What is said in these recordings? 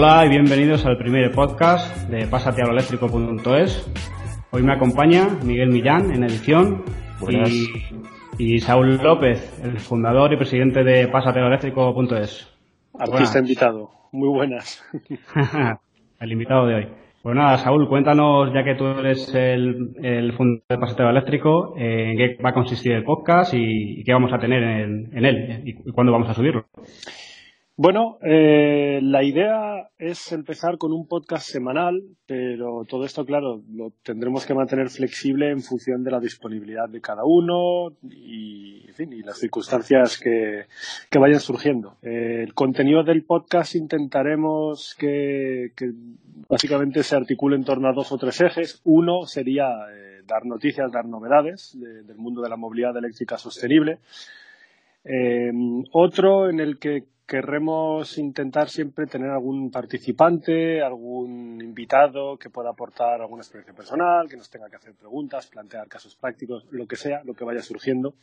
Hola y bienvenidos al primer podcast de pasatealoeléctrico.es. Hoy me acompaña Miguel Millán en edición y, y, Saúl López, el fundador y presidente de pasatealoeléctrico.es. Artista invitado. Muy buenas. el invitado de hoy. Pues nada, Saúl, cuéntanos, ya que tú eres el, el fundador de Pasateo Eléctrico, eh, en qué va a consistir el podcast y, qué vamos a tener en, en él y, cuándo vamos a subirlo. Bueno, eh, la idea es empezar con un podcast semanal, pero todo esto, claro, lo tendremos que mantener flexible en función de la disponibilidad de cada uno y, en fin, y las circunstancias que, vayan surgiendo. Eh, el contenido del podcast intentaremos que, que, básicamente se articule en torno a dos o tres ejes. Uno sería eh, dar noticias, dar novedades del mundo de la movilidad eléctrica sostenible. Eh, otro en el que querremos intentar siempre tener algún participante, algún invitado que pueda aportar alguna experiencia personal, que nos tenga que hacer preguntas, plantear casos prácticos, lo que sea, lo que vaya surgiendo.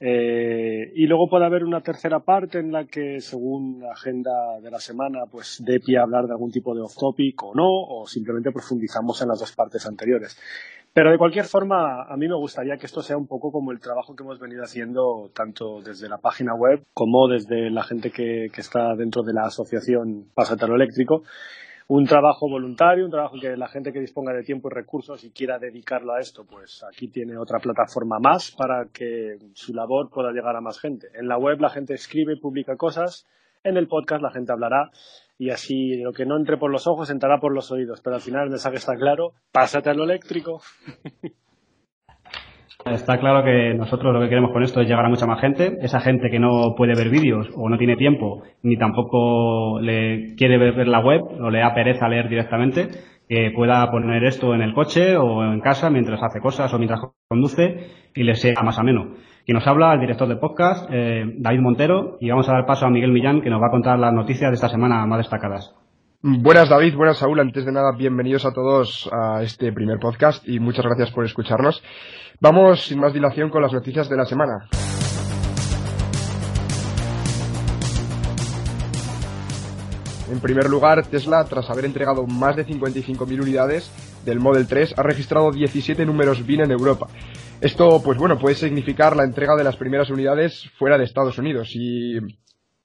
Eh, y luego puede haber una tercera parte en la que, según la agenda de la semana, pues dé pie a hablar de algún tipo de off-topic o no, o simplemente profundizamos en las dos partes anteriores. Pero de cualquier forma, a mí me gustaría que esto sea un poco como el trabajo que hemos venido haciendo tanto desde la página web como desde la gente que, está dentro de la asociación Pasatero Eléctrico. Un trabajo voluntario, un trabajo que la gente que disponga de tiempo y recursos y quiera dedicarlo a esto, pues aquí tiene otra plataforma más para que su labor pueda llegar a más gente. En la web la gente escribe y publica cosas, en el podcast la gente hablará y así lo que no entre por los ojos entrará por los oídos. Pero al final el mensaje está claro, pásate a lo eléctrico. Está claro que nosotros lo que queremos con esto es llegar a mucha más gente. Esa gente que no puede ver vídeos o no tiene tiempo, ni tampoco le quiere ver la web o le da pereza leer directamente, que pueda poner esto en el coche o en casa mientras hace cosas o mientras conduce y le sea más ameno. Y nos habla el director de podcast, eh, David Montero, y vamos a dar paso a Miguel Millán, que nos va a contar las noticias de esta semana más destacadas. Buenas David, buenas Saúl. Antes de nada, bienvenidos a todos a este primer podcast y muchas gracias por escucharnos. Vamos sin más dilación con las noticias de la semana. En primer lugar, Tesla, tras haber entregado más de 55.000 unidades del Model 3, ha registrado 17 números BIN en Europa. Esto, pues bueno, puede significar la entrega de las primeras unidades fuera de Estados Unidos y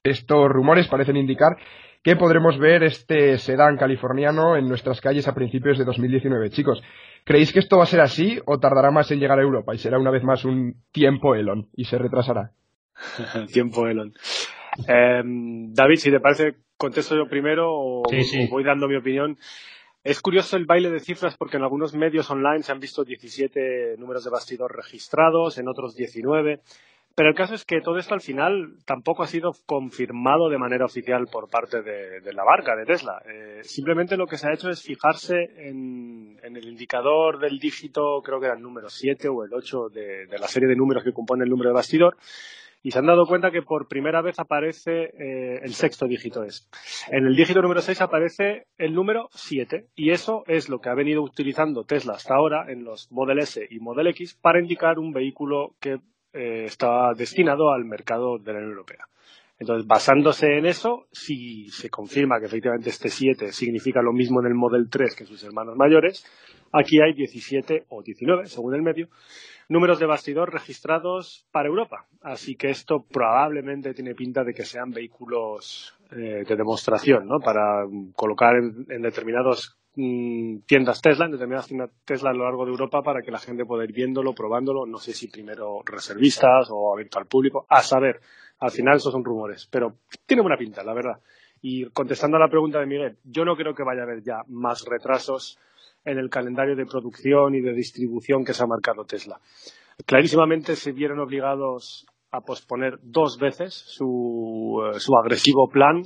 estos rumores parecen indicar que podremos ver este sedán californiano en nuestras calles a principios de 2019. Chicos, ¿creéis que esto va a ser así o tardará más en llegar a Europa y será una vez más un tiempo Elon y se retrasará? tiempo Elon. Em, David, si te parece, contesto yo primero o voy dando mi opinión. Es curioso el baile de cifras porque en algunos medios online se han visto 17 números de bastidor registrados, en otros 19. Pero el caso es que todo esto al final tampoco ha sido confirmado de manera oficial por parte de, la barca, de Tesla. Eh, simplemente lo que se ha hecho es fijarse en, el indicador del dígito, creo que era el número 7 o el 8 de, de la serie de números que compone el número de bastidor, y se han dado cuenta que por primera vez aparece eh, el sexto dígito es. En el dígito número 6 aparece el número 7 y eso es lo que ha venido utilizando Tesla hasta ahora en los Model S y Model X para indicar un vehículo que eh, está destinado al mercado de la Unión Europea. Entonces, basándose en eso, si se confirma que efectivamente este 7 significa lo mismo en el Model 3 que sus hermanos mayores, aquí hay 17 o 19, según el medio, números de bastidor registrados para Europa. Así que esto probablemente tiene pinta de que sean vehículos eh, de demostración, ¿no? Para colocar en, en determinadas mm, tiendas Tesla, en determinadas tiendas Tesla a lo largo de Europa para que la gente pueda ir viéndolo, probándolo. No sé si primero reservistas o abierto al público. A saber, al final esos son rumores, pero tiene buena pinta, la verdad. Y contestando a la pregunta de Miguel, yo no creo que vaya a haber ya más retrasos en el calendario de producción y de distribución que se ha marcado Tesla. Clarísimamente se vieron obligados a posponer dos veces su, eh, su agresivo plan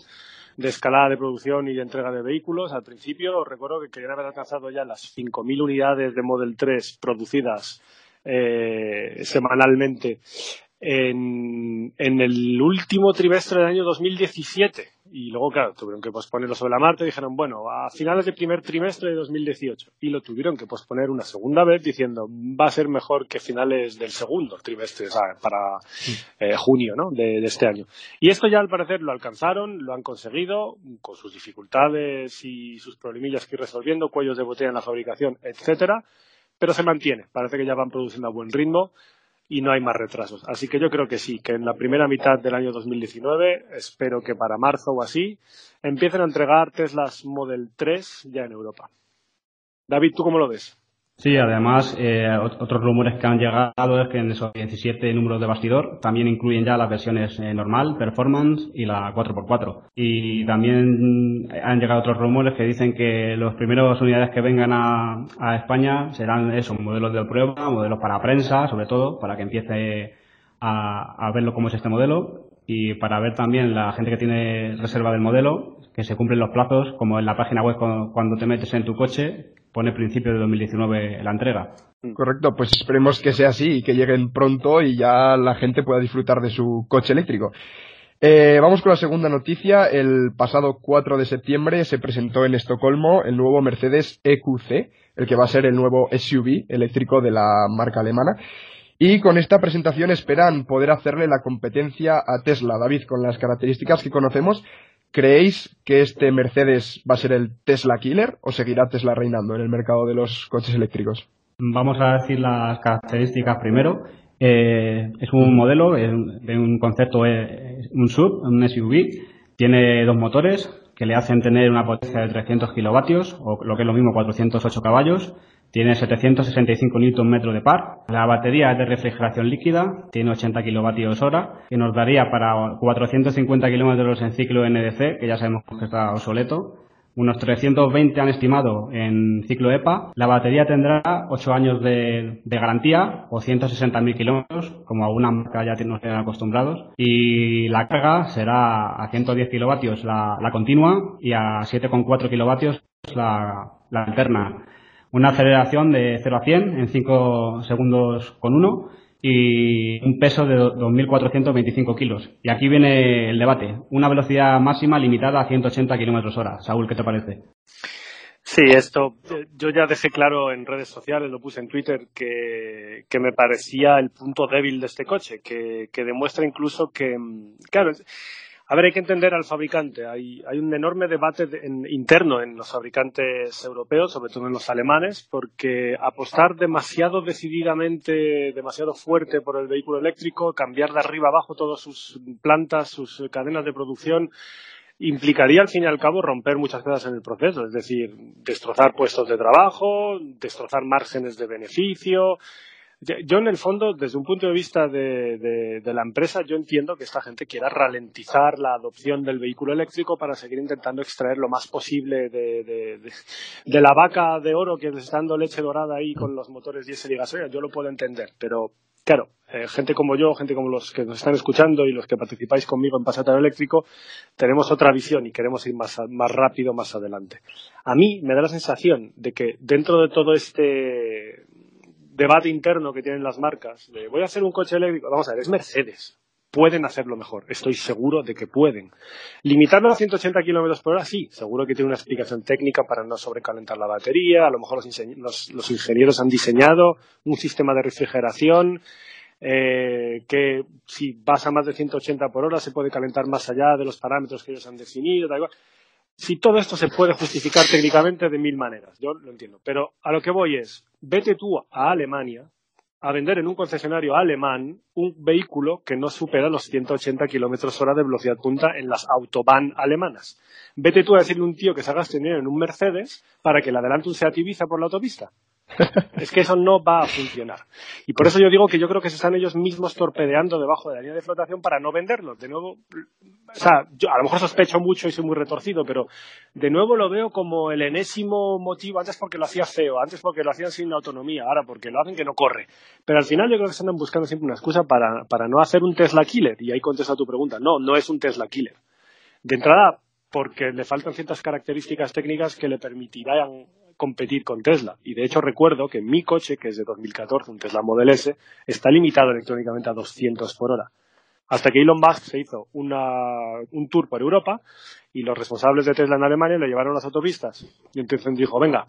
de escalada de producción y de entrega de vehículos. Al principio recuerdo que querían haber alcanzado ya las 5.000 unidades de Model 3 producidas eh, semanalmente en, en el último trimestre del año 2017 y luego, claro, tuvieron que posponerlo sobre la marcha y dijeron, bueno, a finales del primer trimestre de 2018. Y lo tuvieron que posponer una segunda vez diciendo, va a ser mejor que finales del segundo trimestre, o sea, para eh, junio ¿no? de, este año. Y esto ya al parecer lo alcanzaron, lo han conseguido, con sus dificultades y sus problemillas que ir resolviendo, cuellos de botella en la fabricación, etcétera, pero se mantiene. Parece que ya van produciendo a buen ritmo y no hay más retrasos. Así que yo creo que sí, que en la primera mitad del año 2019, espero que para marzo o así, empiecen a entregar Teslas Model 3 ya en Europa. David, ¿tú cómo lo ves? Sí, además, eh, otros rumores que han llegado es que en esos 17 números de bastidor también incluyen ya las versiones eh, normal, performance y la 4x4. Y también han llegado otros rumores que dicen que los primeros unidades que vengan a, a España serán esos modelos de prueba, modelos para prensa, sobre todo, para que empiece a, a verlo cómo es este modelo y para ver también la gente que tiene reserva del modelo, que se cumplen los plazos, como en la página web cuando te metes en tu coche, pone principio de 2019 la entrega. Correcto, pues esperemos que sea así y que lleguen pronto y ya la gente pueda disfrutar de su coche eléctrico. Eh, vamos con la segunda noticia. El pasado 4 de septiembre se presentó en Estocolmo el nuevo Mercedes EQC, el que va a ser el nuevo SUV eléctrico de la marca alemana. Y con esta presentación esperan poder hacerle la competencia a Tesla. David, con las características que conocemos, ¿Creéis que este Mercedes va a ser el Tesla Killer o seguirá Tesla reinando en el mercado de los coches eléctricos? Vamos a decir las características primero. Eh, es un modelo de un concepto, eh, un sub, un SUV. Tiene dos motores que le hacen tener una potencia de 300 kilovatios o lo que es lo mismo 408 caballos tiene 765 Nm de par. La batería es de refrigeración líquida, tiene 80 kWh que nos daría para 450 km en ciclo NDC, que ya sabemos que está obsoleto. Unos 320 han estimado en ciclo EPA. La batería tendrá 8 años de, garantía o 160.000 kilómetros, como alguna marca ya nos tienen acostumbrados. Y la carga será a 110 kilovatios la, continua y a 7,4 kilovatios la, la alterna una aceleración de 0 a 100 en 5 segundos con 1 y un peso de 2.425 kilos. Y aquí viene el debate. Una velocidad máxima limitada a 180 kilómetros hora. Saúl, ¿qué te parece? Sí, esto yo ya dejé claro en redes sociales, lo puse en Twitter, que, me parecía el punto débil de este coche, que, que demuestra incluso que, claro, a ver, hay que entender al fabricante. Hay, un enorme debate interno en los fabricantes europeos, sobre todo en los alemanes, porque apostar demasiado decididamente, demasiado fuerte por el vehículo eléctrico, cambiar de arriba abajo todas sus plantas, sus cadenas de producción, implicaría al fin y al cabo romper muchas cosas en el proceso, es decir, destrozar puestos de trabajo, destrozar márgenes de beneficio, yo, en el fondo, desde un punto de vista de, la empresa, yo entiendo que esta gente quiera ralentizar la adopción del vehículo eléctrico para seguir intentando extraer lo más posible de, la vaca de oro que les está dando leche dorada ahí con los motores diésel y gasolina. Yo lo puedo entender, pero claro, eh, gente como yo, gente como los que nos están escuchando y los que participáis conmigo en Pasatero Eléctrico, tenemos otra visión y queremos ir más, más rápido más adelante. A mí me da la sensación de que dentro de todo este debate interno que tienen las marcas de voy a hacer un coche eléctrico. Vamos a ver, es Mercedes. Pueden hacerlo mejor. Estoy seguro de que pueden. Limitarlo a 180 kilómetros por hora, sí. Seguro que tiene una explicación técnica para no sobrecalentar la batería. A lo mejor los, ingenieros han diseñado un sistema de refrigeración eh, que si vas a más de 180 por hora se puede calentar más allá de los parámetros que ellos han definido. Si todo esto se puede justificar técnicamente de mil maneras, yo lo entiendo. Pero a lo que voy es, vete tú a Alemania a vender en un concesionario alemán un vehículo que no supera los 180 kilómetros hora de velocidad punta en las autobahn alemanas. Vete tú a decirle a un tío que se haga dinero en un Mercedes para que le adelante un Seat Ibiza por la autopista. es que eso no va a funcionar. Y por eso yo digo que yo creo que se están ellos mismos torpedeando debajo de la línea de flotación para no venderlos. De nuevo, o sea, yo a lo mejor sospecho mucho y soy muy retorcido, pero de nuevo lo veo como el enésimo motivo, antes porque lo hacía feo, antes porque lo hacían sin autonomía, ahora porque lo hacen que no corre. Pero al final yo creo que se andan buscando siempre una excusa para, para no hacer un Tesla killer. Y ahí contesta tu pregunta. No, no es un Tesla killer. De entrada, porque le faltan ciertas características técnicas que le permitirán competir con Tesla. Y de hecho recuerdo que mi coche, que es de 2014, un Tesla Model S, está limitado electrónicamente a 200 por hora. Hasta que Elon Musk se hizo un tour por Europa y los responsables de Tesla en Alemania le llevaron a las autopistas. Y entonces dijo, venga,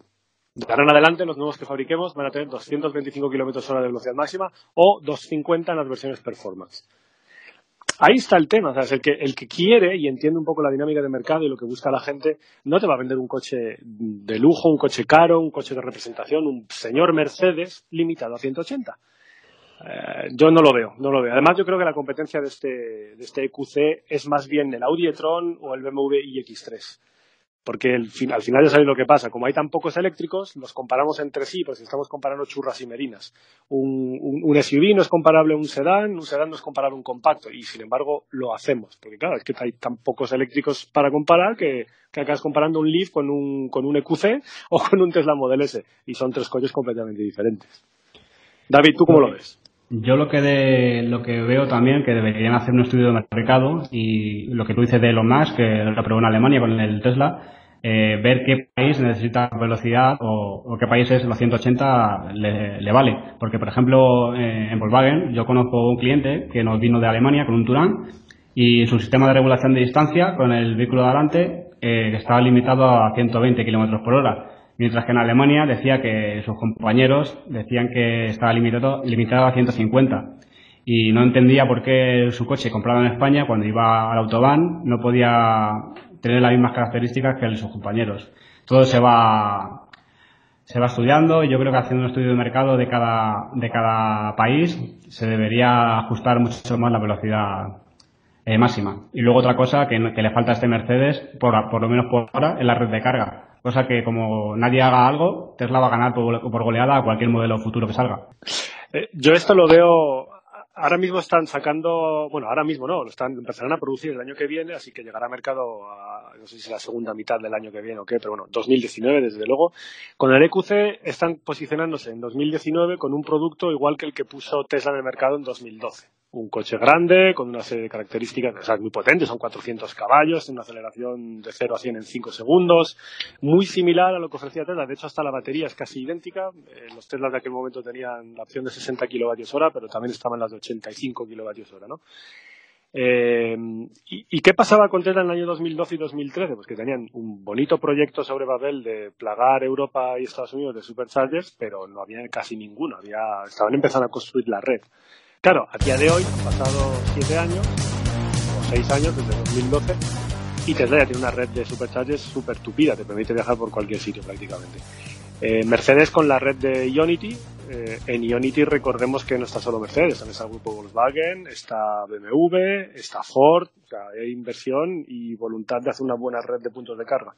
de ahora en adelante los nuevos que fabriquemos van a tener 225 kilómetros hora de velocidad máxima o 250 en las versiones performance. Ahí está el tema, o sea, el que, el que quiere y entiende un poco la dinámica de mercado y lo que busca la gente, no te va a vender un coche de lujo, un coche caro, un coche de representación, un señor Mercedes limitado a 180. Eh, yo no lo veo, no lo veo. Además, yo creo que la competencia de este, de este EQC es más bien el Audi e-tron o el BMW iX3 porque al final ya sabéis lo que pasa, como hay tan pocos eléctricos, los comparamos entre sí, pues estamos comparando churras y merinas. Un, SUV no es comparable a un sedán, un sedán no es comparable a un compacto, y sin embargo lo hacemos, porque claro, es que hay tan pocos eléctricos para comparar que, que acabas comparando un Leaf con un, con un EQC o con un Tesla Model S, y son tres coches completamente diferentes. David, ¿tú cómo lo ves? Yo lo que de, lo que veo también que deberían hacer un estudio de mercado y lo que tú dices de Elon Musk, que lo probó en Alemania con el Tesla, eh, ver qué país necesita velocidad o, qué países los 180 le, vale. Porque, por ejemplo, eh, en Volkswagen yo conozco un cliente que nos vino de Alemania con un Turán y su sistema de regulación de distancia con el vehículo de adelante eh, estaba limitado a 120 kilómetros por hora. Mientras que en Alemania decía que sus compañeros decían que estaba limitado, limitado a 150 y no entendía por qué su coche comprado en España, cuando iba al autobahn, no podía tener las mismas características que sus compañeros. Todo se va se va estudiando y yo creo que haciendo un estudio de mercado de cada, de cada país se debería ajustar mucho más la velocidad eh, máxima. Y luego otra cosa que, le falta a este Mercedes, por, por lo menos por ahora, es la red de carga. Cosa que como nadie haga algo, Tesla va a ganar por, goleada a cualquier modelo futuro que salga. Eh, yo esto lo veo ahora mismo están sacando, bueno, ahora mismo no, lo están empezarán a producir el año que viene, así que llegará a mercado a, no sé si la segunda mitad del año que viene o qué, pero bueno, 2019 desde luego. Con el EQC están posicionándose en 2019 con un producto igual que el que puso Tesla en el mercado en 2012 un coche grande con una serie de características muy potentes, son 400 caballos, una aceleración de 0 a 100 en 5 segundos, muy similar a lo que ofrecía Tesla, de hecho hasta la batería es casi idéntica, eh, los Teslas de aquel momento tenían la opción de 60 kilovatios hora, pero también estaban las de 85 kilovatios hora, ¿no? Eh, y, qué pasaba con Tesla en el año 2012 y 2013? Pues que tenían un bonito proyecto sobre Babel de plagar Europa y Estados Unidos de superchargers, pero no había casi ninguno. Había, estaban empezando a construir la red. Claro, a día de hoy han pasado siete años, o seis años, desde 2012, y Tesla ya tiene una red de superchargers súper tupida, te permite viajar por cualquier sitio prácticamente. Eh, Mercedes con la red de Ionity, eh, en Ionity recordemos que no está solo Mercedes, también está el grupo Volkswagen, está BMW, está Ford, o sea, hay inversión y voluntad de hacer una buena red de puntos de carga.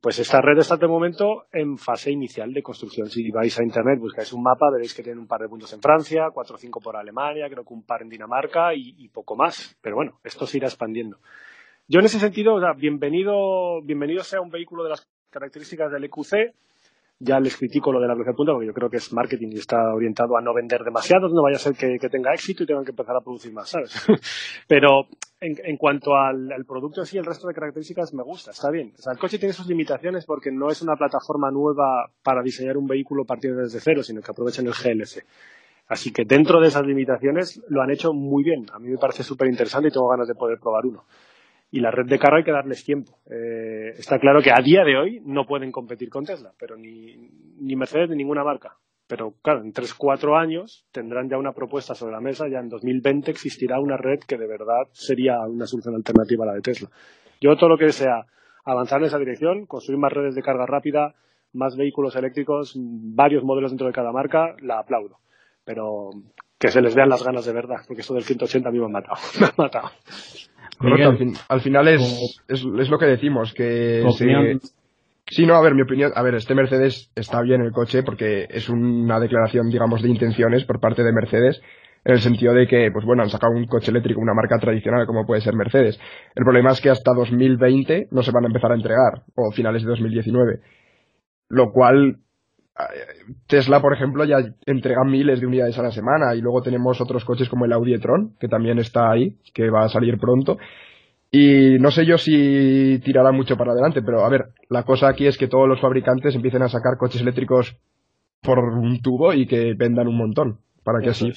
Pues esta red está de momento en fase inicial de construcción. Si vais a internet, buscáis un mapa, veréis que tiene un par de puntos en Francia, cuatro o cinco por Alemania, creo que un par en Dinamarca y, poco más. Pero bueno, esto se irá expandiendo. Yo en ese sentido, o sea, bienvenido, bienvenido sea un vehículo de las características del EQC, ya les critico lo de la velocidad punta porque yo creo que es marketing y está orientado a no vender demasiado, no vaya a ser que, tenga éxito y tengan que empezar a producir más, ¿sabes? Pero en, cuanto al, producto sí, el resto de características me gusta, está bien. O sea, el coche tiene sus limitaciones porque no es una plataforma nueva para diseñar un vehículo partiendo desde cero, sino que aprovechan el GLC. Así que dentro de esas limitaciones lo han hecho muy bien. A mí me parece súper interesante y tengo ganas de poder probar uno y la red de carga hay que darles tiempo. Eh, está claro que a día de hoy no pueden competir con Tesla, pero ni, ni Mercedes ni ninguna marca. Pero claro, en 3-4 años tendrán ya una propuesta sobre la mesa, ya en 2020 existirá una red que de verdad sería una solución alternativa a la de Tesla. Yo todo lo que sea avanzar en esa dirección, construir más redes de carga rápida, más vehículos eléctricos, varios modelos dentro de cada marca, la aplaudo. Pero que se les vean las ganas de verdad, porque esto del 180 a mí me ha matado. me ha matado. Correcto, al, final es, es, lo que decimos, que... Sí, no, a ver, mi opinión, a ver, este Mercedes está bien el coche porque es una declaración, digamos, de intenciones por parte de Mercedes, en el sentido de que, pues bueno, han sacado un coche eléctrico, una marca tradicional como puede ser Mercedes. El problema es que hasta 2020 no se van a empezar a entregar, o finales de 2019. Lo cual Tesla, por ejemplo, ya entrega miles de unidades a la semana y luego tenemos otros coches como el Audi e-tron, que también está ahí, que va a salir pronto. Y no sé yo si tirará mucho para adelante, pero a ver, la cosa aquí es que todos los fabricantes empiecen a sacar coches eléctricos por un tubo y que vendan un montón, para que así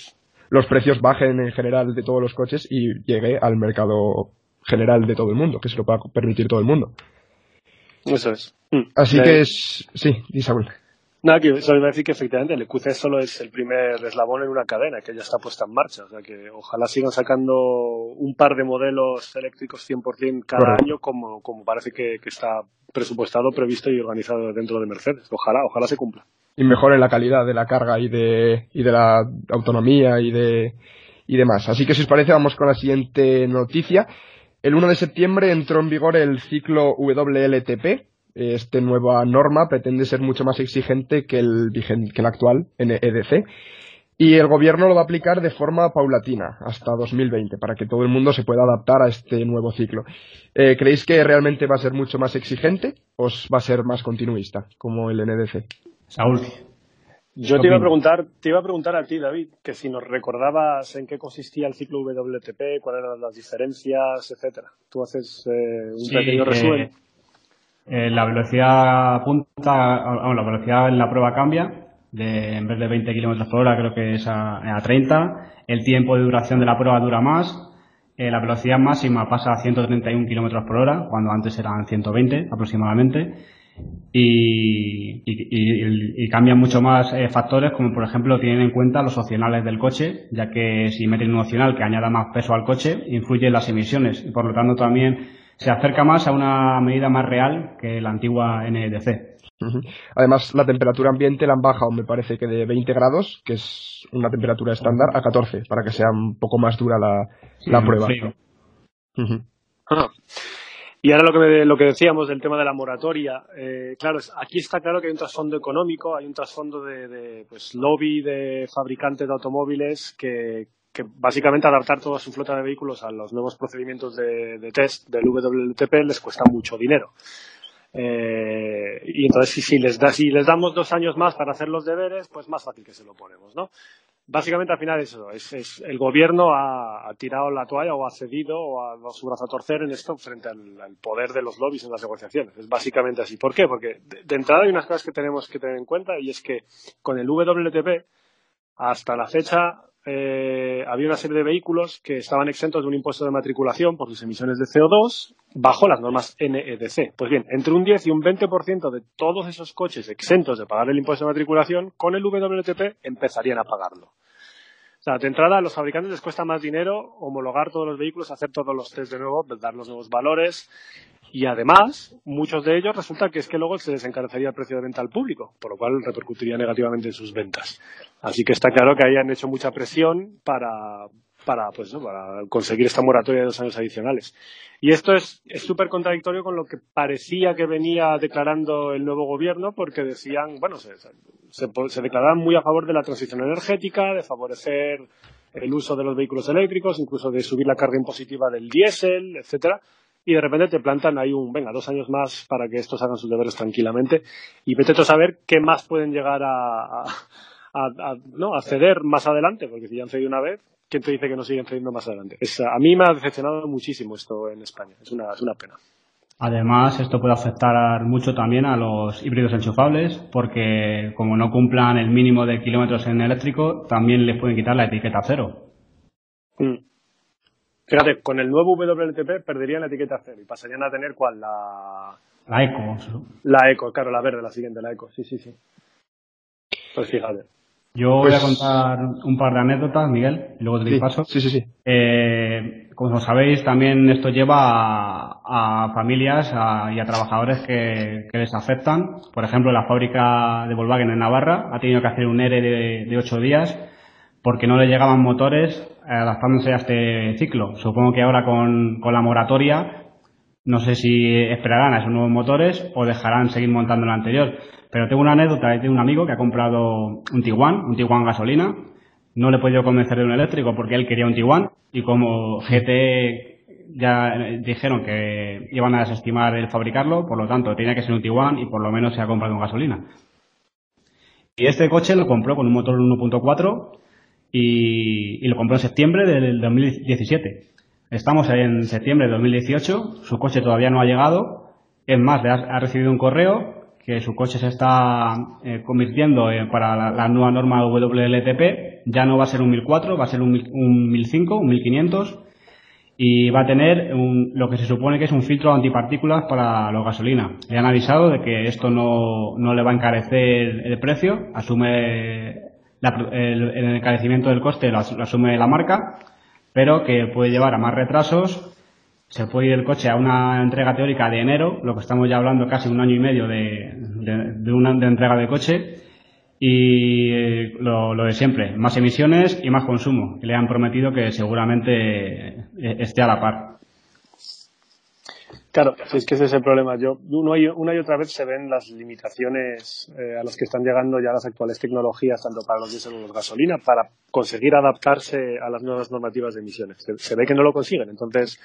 los precios bajen en general de todos los coches y llegue al mercado general de todo el mundo, que se lo pueda permitir todo el mundo. Eso es. Así que es... Sí, Isabel. Nada, que solo iba a decir que efectivamente el EQC solo es el primer eslabón en una cadena que ya está puesta en marcha. O sea que ojalá sigan sacando un par de modelos eléctricos 100% cada año como, como parece que, está presupuestado, previsto y organizado dentro de Mercedes. Ojalá, ojalá se cumpla. Y mejoren la calidad de la carga y de, y de la autonomía y de y demás. Así que si os parece vamos con la siguiente noticia. El 1 de septiembre entró en vigor el ciclo WLTP, esta nueva norma pretende ser mucho más exigente que el, que el actual NEDC y el gobierno lo va a aplicar de forma paulatina hasta 2020 para que todo el mundo se pueda adaptar a este nuevo ciclo. Eh, ¿Creéis que realmente va a ser mucho más exigente o va a ser más continuista como el NEDC? Saúl. Yo te iba a preguntar, te iba a preguntar a ti, David, que si nos recordabas en qué consistía el ciclo WTP, cuáles eran las diferencias, etcétera. Tú haces eh, un pequeño resumen. Eh, la velocidad punta, la velocidad en la prueba cambia, de, en vez de 20 km por hora creo que es a, 30. El tiempo de duración de la prueba dura más. Eh, la velocidad máxima pasa a 131 km por hora, cuando antes eran 120 aproximadamente. Y, y, cambian mucho más eh, factores, como por ejemplo tienen en cuenta los opcionales del coche, ya que si meten un opcional que añada más peso al coche, influye en las emisiones y por lo tanto también se acerca más a una medida más real que la antigua NEDC. Además, la temperatura ambiente la han bajado, me parece que de 20 grados, que es una temperatura estándar, a 14, para que sea un poco más dura la, prueba. Y ahora lo que, lo que decíamos del tema de la moratoria, eh, claro, aquí está claro que hay un trasfondo económico, hay un trasfondo de, de pues, lobby de fabricantes de automóviles que, que básicamente adaptar toda su flota de vehículos a los nuevos procedimientos de, test del WLTP les cuesta mucho dinero. Eh, y entonces si, les da, si les damos dos años más para hacer los deberes, pues más fácil que se lo ponemos, ¿no? Básicamente al final eso, es, es el gobierno ha, tirado la toalla o ha cedido o ha dado su brazo a torcer en esto frente al, poder de los lobbies en las negociaciones. Es básicamente así. ¿Por qué? Porque de, de, entrada hay unas cosas que tenemos que tener en cuenta y es que con el WLTP hasta la fecha eh, había una serie de vehículos que estaban exentos de un impuesto de matriculación por sus emisiones de CO2 bajo las normas NEDC. Pues bien, entre un 10 y un 20% de todos esos coches exentos de pagar el impuesto de matriculación, con el WLTP empezarían a pagarlo. O sea, de entrada, a los fabricantes les cuesta más dinero homologar todos los vehículos, hacer todos los test de nuevo, dar los nuevos valores y además, muchos de ellos resulta que es que luego se les el precio de venta al público, por lo cual repercutiría negativamente en sus ventas. Así que está claro que hayan hecho mucha presión para, para, pues, para conseguir esta moratoria de dos años adicionales. Y esto es súper contradictorio con lo que parecía que venía declarando el nuevo gobierno, porque decían, bueno, se, se, declaraban muy a favor de la transición energética, de favorecer el uso de los vehículos eléctricos, incluso de subir la carga impositiva del diésel, etcétera y de repente te plantan ahí un, venga, dos años más para que estos hagan sus deberes tranquilamente y vete a saber qué más pueden llegar a, a, no, a ceder más adelante, porque si ya han cedido una vez, ¿quién te dice que no siguen cediendo más adelante? a mí me ha decepcionado muchísimo esto en España, es una, es una pena. Además, esto puede afectar mucho también a los híbridos enchufables, porque como no cumplan el mínimo de kilómetros en eléctrico, también les pueden quitar la etiqueta cero. Mm. Fíjate, con el nuevo WLTP perderían la etiqueta cero y pasarían a tener cuál la... La Eco. La Eco, claro, la verde, la siguiente, la Eco, sí, sí, sí. Pues fíjate. Yo voy a pues- contar un par de anécdotas, Miguel, y luego te sí, paso. Sí, sí, sí. Eh, como sabéis, también esto lleva a, familias y a trabajadores que, les afectan. Por ejemplo, la fábrica de Volkswagen en Navarra ha tenido que hacer un ERE de, de 8 días porque no le llegaban motores adaptándose a este ciclo. Supongo que ahora con, con la moratoria, no sé si esperarán a esos nuevos motores o dejarán seguir montando el anterior. Pero tengo una anécdota de un amigo que ha comprado un Tiguan, un Tiguan gasolina. No le he podido convencer de un eléctrico porque él quería un Tiguan y como GT ya dijeron que iban a desestimar el fabricarlo, por lo tanto tenía que ser un Tiguan y por lo menos se ha comprado un gasolina. Y este coche lo compró con un motor 1.4 y, lo compró en septiembre del 2017. Estamos en septiembre de 2018, su coche todavía no ha llegado. Es más, ha, recibido un correo que su coche se está eh, convirtiendo para la, nueva norma WLTP. Ya no va a ser un 1004, va a ser un, un 1005, un 1500 y va a tener lo que se supone que es un filtro antipartículas para los gasolina. Le han avisado de que esto no, no le va a encarecer el precio, asume el, encarecimiento del coste lo, asume la marca, pero que puede llevar a más retrasos. Se puede ir el coche a una entrega teórica de enero, lo que estamos ya hablando casi un año y medio de, de, de entrega de coche, y eh, lo, de siempre, más emisiones y más consumo, que le han prometido que seguramente eh, esté a la par. Claro, es que ese es el problema. Yo, uno y, una y otra vez se ven las limitaciones eh, a las que están llegando ya las actuales tecnologías, tanto para los diésel como los gasolina, para conseguir adaptarse a las nuevas normativas de emisiones. se ve que no lo consiguen. Entonces,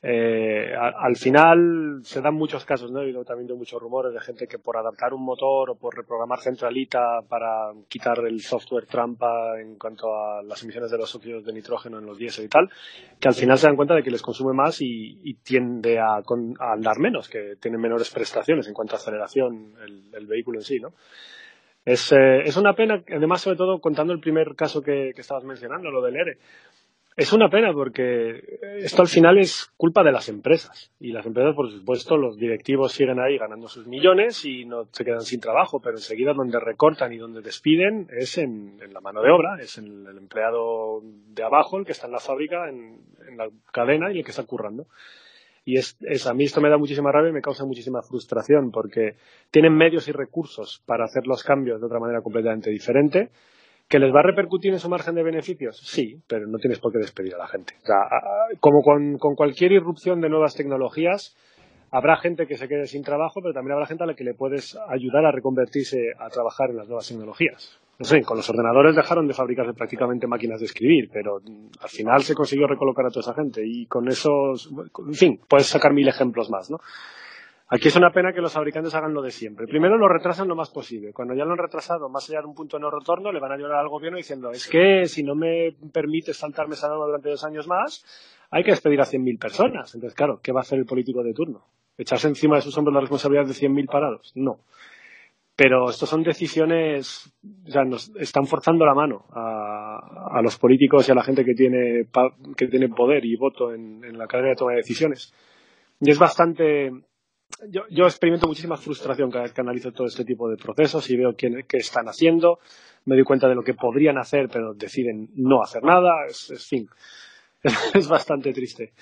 eh, al final se dan muchos casos, ¿no? He también de muchos rumores de gente que por adaptar un motor o por reprogramar centralita para quitar el software trampa en cuanto a las emisiones de los óxidos de nitrógeno en los diésel y tal, que al final se dan cuenta de que les consume más y, tiende a, andar menos, que tienen menores prestaciones en cuanto a aceleración el, vehículo en sí, ¿no? Es, eh, es, una pena, además, sobre todo contando el primer caso que, que estabas mencionando, lo del ERE. Es una pena porque esto al final es culpa de las empresas. Y las empresas, por supuesto, los directivos siguen ahí ganando sus millones y no se quedan sin trabajo, pero enseguida donde recortan y donde despiden es en, la mano de obra, es en el empleado de abajo, el que está en la fábrica, en, la cadena y el que está currando. Y es, a mí esto me da muchísima rabia y me causa muchísima frustración porque tienen medios y recursos para hacer los cambios de otra manera completamente diferente ¿Que les va a repercutir en su margen de beneficios? Sí, pero no tienes por qué despedir a la gente. O sea, como con, cualquier irrupción de nuevas tecnologías, habrá gente que se quede sin trabajo, pero también habrá gente a la que le puedes ayudar a reconvertirse a trabajar en las nuevas tecnologías. No sé, con los ordenadores dejaron de fabricarse prácticamente máquinas de escribir, pero al final se consiguió recolocar a toda esa gente y con esos, en fin, puedes sacar mil ejemplos más, ¿no? Aquí es una pena que los fabricantes hagan lo de siempre. Primero lo retrasan lo más posible. Cuando ya lo han retrasado más allá de un punto de no retorno, le van a llorar al gobierno diciendo es que si no me permites saltarme esa norma durante dos años más, hay que despedir a 100.000 personas. Entonces, claro, ¿qué va a hacer el político de turno? ¿Echarse encima de sus hombros la responsabilidad de 100.000 parados? No. Pero estas son decisiones, o sea, nos están forzando la mano a, los políticos y a la gente que tiene, que tiene poder y voto en, en la cadena de toma de decisiones. Y es bastante, yo, yo, experimento muchísima frustración cada vez que analizo todo este tipo de procesos y veo qué, están haciendo. Me doy cuenta de lo que podrían hacer, pero deciden no hacer nada. Es, fin, es, bastante triste.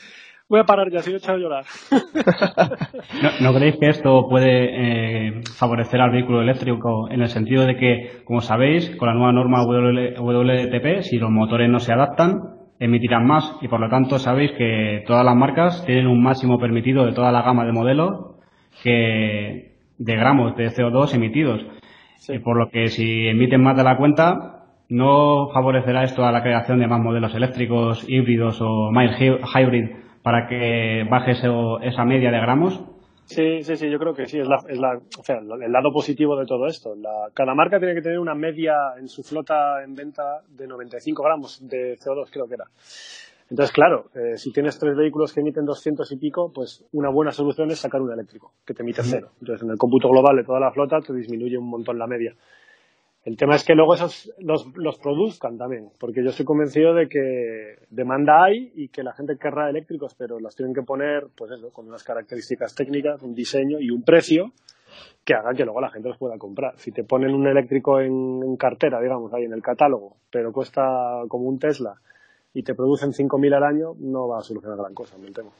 Voy a parar ya, si he echado a llorar. ¿No, creéis que esto puede eh, favorecer al vehículo eléctrico en el sentido de que, como sabéis, con la nueva norma WLTP, si los motores no se adaptan, emitirán más y por lo tanto sabéis que todas las marcas tienen un máximo permitido de toda la gama de modelos que de gramos de CO2 emitidos. por lo que si emiten más de la cuenta, ¿no favorecerá esto a la creación de más modelos eléctricos, híbridos o mild hybrid para que baje esa media de gramos? Sí, sí, sí, yo creo que sí, es, la, es la, o sea, el lado positivo de todo esto. La, cada marca tiene que tener una media en su flota en venta de 95 gramos de CO2, creo que era. Entonces, claro, eh, si tienes tres vehículos que emiten 200 y pico, pues una buena solución es sacar un eléctrico, que te emite cero. Entonces, en el cómputo global de toda la flota te disminuye un montón la media. El tema es que luego esos los, los produzcan también, porque yo estoy convencido de que demanda hay y que la gente querrá eléctricos, pero los tienen que poner, pues eso, con unas características técnicas, un diseño y un precio que haga que luego la gente los pueda comprar. Si te ponen un eléctrico en cartera, digamos, ahí en el catálogo, pero cuesta como un Tesla y te producen 5.000 al año, no va a solucionar gran cosa, me temo.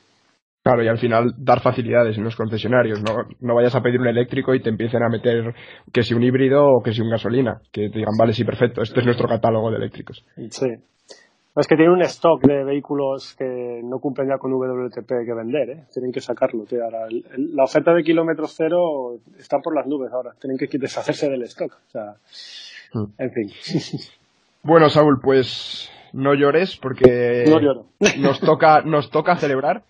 Claro, y al final dar facilidades en los concesionarios. No, no vayas a pedir un eléctrico y te empiecen a meter que si un híbrido o que si un gasolina. Que te digan, vale, sí, perfecto, este es nuestro catálogo de eléctricos. Sí. Es que tienen un stock de vehículos que no cumplen ya con WLTP que vender, ¿eh? Tienen que sacarlo. la oferta de kilómetros cero está por las nubes ahora. Tienen que deshacerse del stock. O sea, mm. en fin. Bueno, Saúl, pues no llores porque nos toca nos toca celebrar.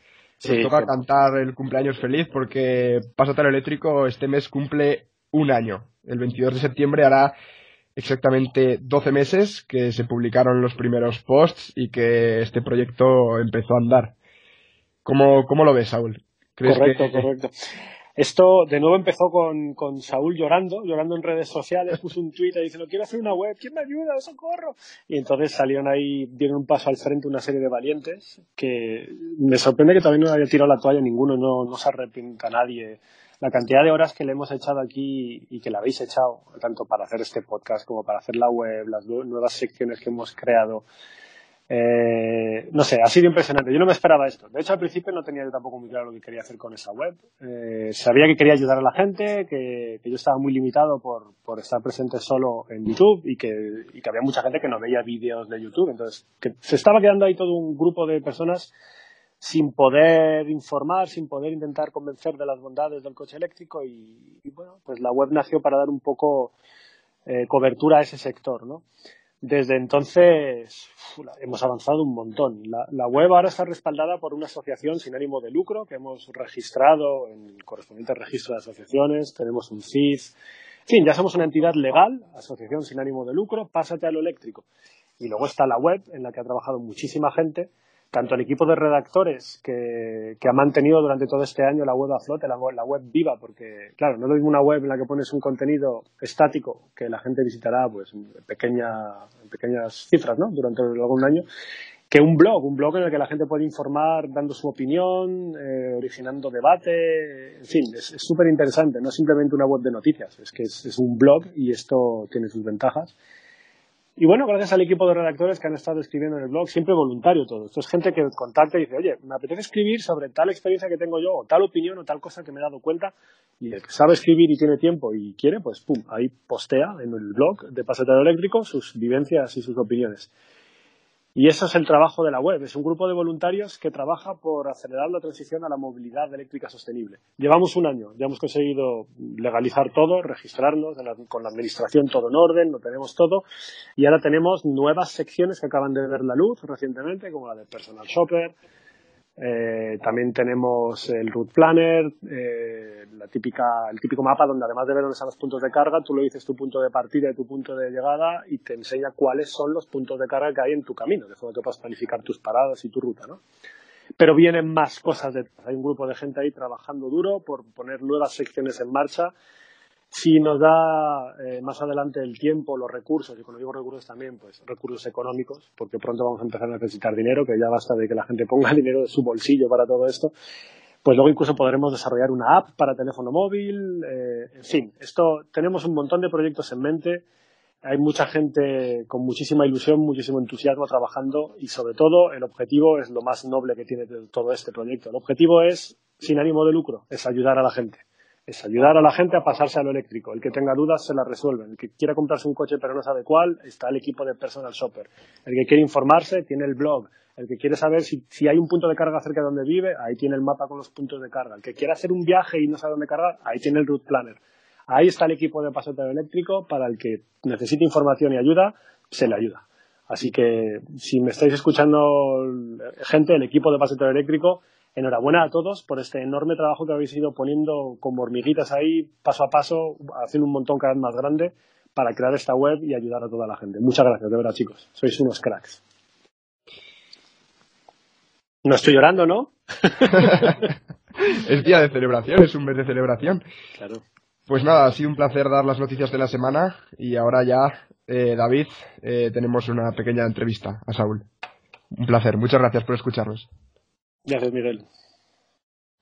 nos toca cantar el cumpleaños feliz porque Pásate al Eléctrico este mes cumple un año. El 22 de septiembre hará exactamente 12 meses que se publicaron los primeros posts y que este proyecto empezó a andar. ¿Cómo, cómo lo ves, Saúl? correcto, correcto. Esto de nuevo empezó con, con, Saúl llorando, llorando en redes sociales, puso un tweet diciendo quiero hacer una web, ¿quién me ayuda? ¡Socorro! Y entonces salieron ahí, dieron un paso al frente una serie de valientes que me sorprende que todavía no haya tirado la toalla ninguno, no, no se arrepienta nadie. La cantidad de horas que le hemos echado aquí y que la habéis echado, tanto para hacer este podcast como para hacer la web, las nuevas secciones que hemos creado, eh, no sé, ha sido impresionante. Yo no me esperaba esto. De hecho, al principio no tenía yo tampoco muy claro lo que quería hacer con esa web. Eh, sabía que quería ayudar a la gente, que, yo estaba muy limitado por, estar presente solo en YouTube y que, y que había mucha gente que no veía vídeos de YouTube. Entonces, que se estaba quedando ahí todo un grupo de personas sin poder informar, sin poder intentar convencer de las bondades del coche eléctrico y, bueno, pues la web nació para dar un poco eh, cobertura a ese sector, ¿no? Desde entonces hemos avanzado un montón. La, web ahora está respaldada por una asociación sin ánimo de lucro que hemos registrado en el correspondiente registro de asociaciones. Tenemos un CIF. En fin, ya somos una entidad legal, asociación sin ánimo de lucro, pásate a lo eléctrico. Y luego está la web en la que ha trabajado muchísima gente tanto el equipo de redactores que, ha mantenido durante todo este año la web a flote, la, web viva, porque, claro, no es lo mismo una web en la que pones un contenido estático que la gente visitará pues, en, pequeñas cifras ¿no? durante algún año, que un blog, un blog en el que la gente puede informar dando su opinión, eh, originando debate, en fin, es súper interesante, no es simplemente una web de noticias, es que es un blog y esto tiene sus ventajas. Y bueno, gracias al equipo de redactores que han estado escribiendo en el blog, siempre voluntario todo. Esto es gente que contacta y dice, oye, me apetece escribir sobre tal experiencia que tengo yo, o tal opinión, o tal cosa que me he dado cuenta. Y el que sabe escribir y tiene tiempo y quiere, pues pum, ahí postea en el blog de Pasetero Eléctrico sus vivencias y sus opiniones. Y eso es el trabajo de la web. Es un grupo de voluntarios que trabaja por acelerar la transición a la movilidad eléctrica sostenible. Llevamos un año, ya hemos conseguido legalizar todo, registrarnos con la administración todo en orden, lo tenemos todo. Y ahora tenemos nuevas secciones que acaban de ver la luz recientemente, como la de Personal Shopper, eh, también tenemos el Route Planner, eh, la típica, el típico mapa donde además de ver dónde están los puntos de carga, tú le dices tu punto de partida y tu punto de llegada y te enseña cuáles son los puntos de carga que hay en tu camino, de forma que puedas planificar tus paradas y tu ruta, ¿no? Pero vienen más cosas detrás. Hay un grupo de gente ahí trabajando duro por poner nuevas secciones en marcha si nos da eh, más adelante el tiempo, los recursos, y cuando digo recursos también, pues recursos económicos, porque pronto vamos a empezar a necesitar dinero, que ya basta de que la gente ponga dinero de su bolsillo para todo esto, pues luego incluso podremos desarrollar una app para teléfono móvil, eh, en fin, esto tenemos un montón de proyectos en mente, hay mucha gente con muchísima ilusión, muchísimo entusiasmo trabajando y sobre todo el objetivo es lo más noble que tiene todo este proyecto. El objetivo es sin ánimo de lucro, es ayudar a la gente es ayudar a la gente a pasarse a lo eléctrico. El que tenga dudas se las resuelven. El que quiera comprarse un coche pero no sabe cuál, está el equipo de personal shopper. El que quiere informarse tiene el blog. El que quiere saber si, hay un punto de carga cerca de donde vive, ahí tiene el mapa con los puntos de carga. El que quiere hacer un viaje y no sabe dónde cargar, ahí tiene el route planner. Ahí está el equipo de pasotero eléctrico para el que necesite información y ayuda, se le ayuda. Así que si me estáis escuchando gente, el equipo de pasotero eléctrico, enhorabuena a todos por este enorme trabajo que habéis ido poniendo como hormiguitas ahí, paso a paso, haciendo un montón cada vez más grande para crear esta web y ayudar a toda la gente. Muchas gracias, de verdad, chicos. Sois unos cracks. No estoy llorando, ¿no? es día de celebración, es un mes de celebración. Claro. Pues nada, ha sido un placer dar las noticias de la semana y ahora ya, eh, David, eh, tenemos una pequeña entrevista a Saúl. Un placer, muchas gracias por escucharnos. Gracias, Miguel.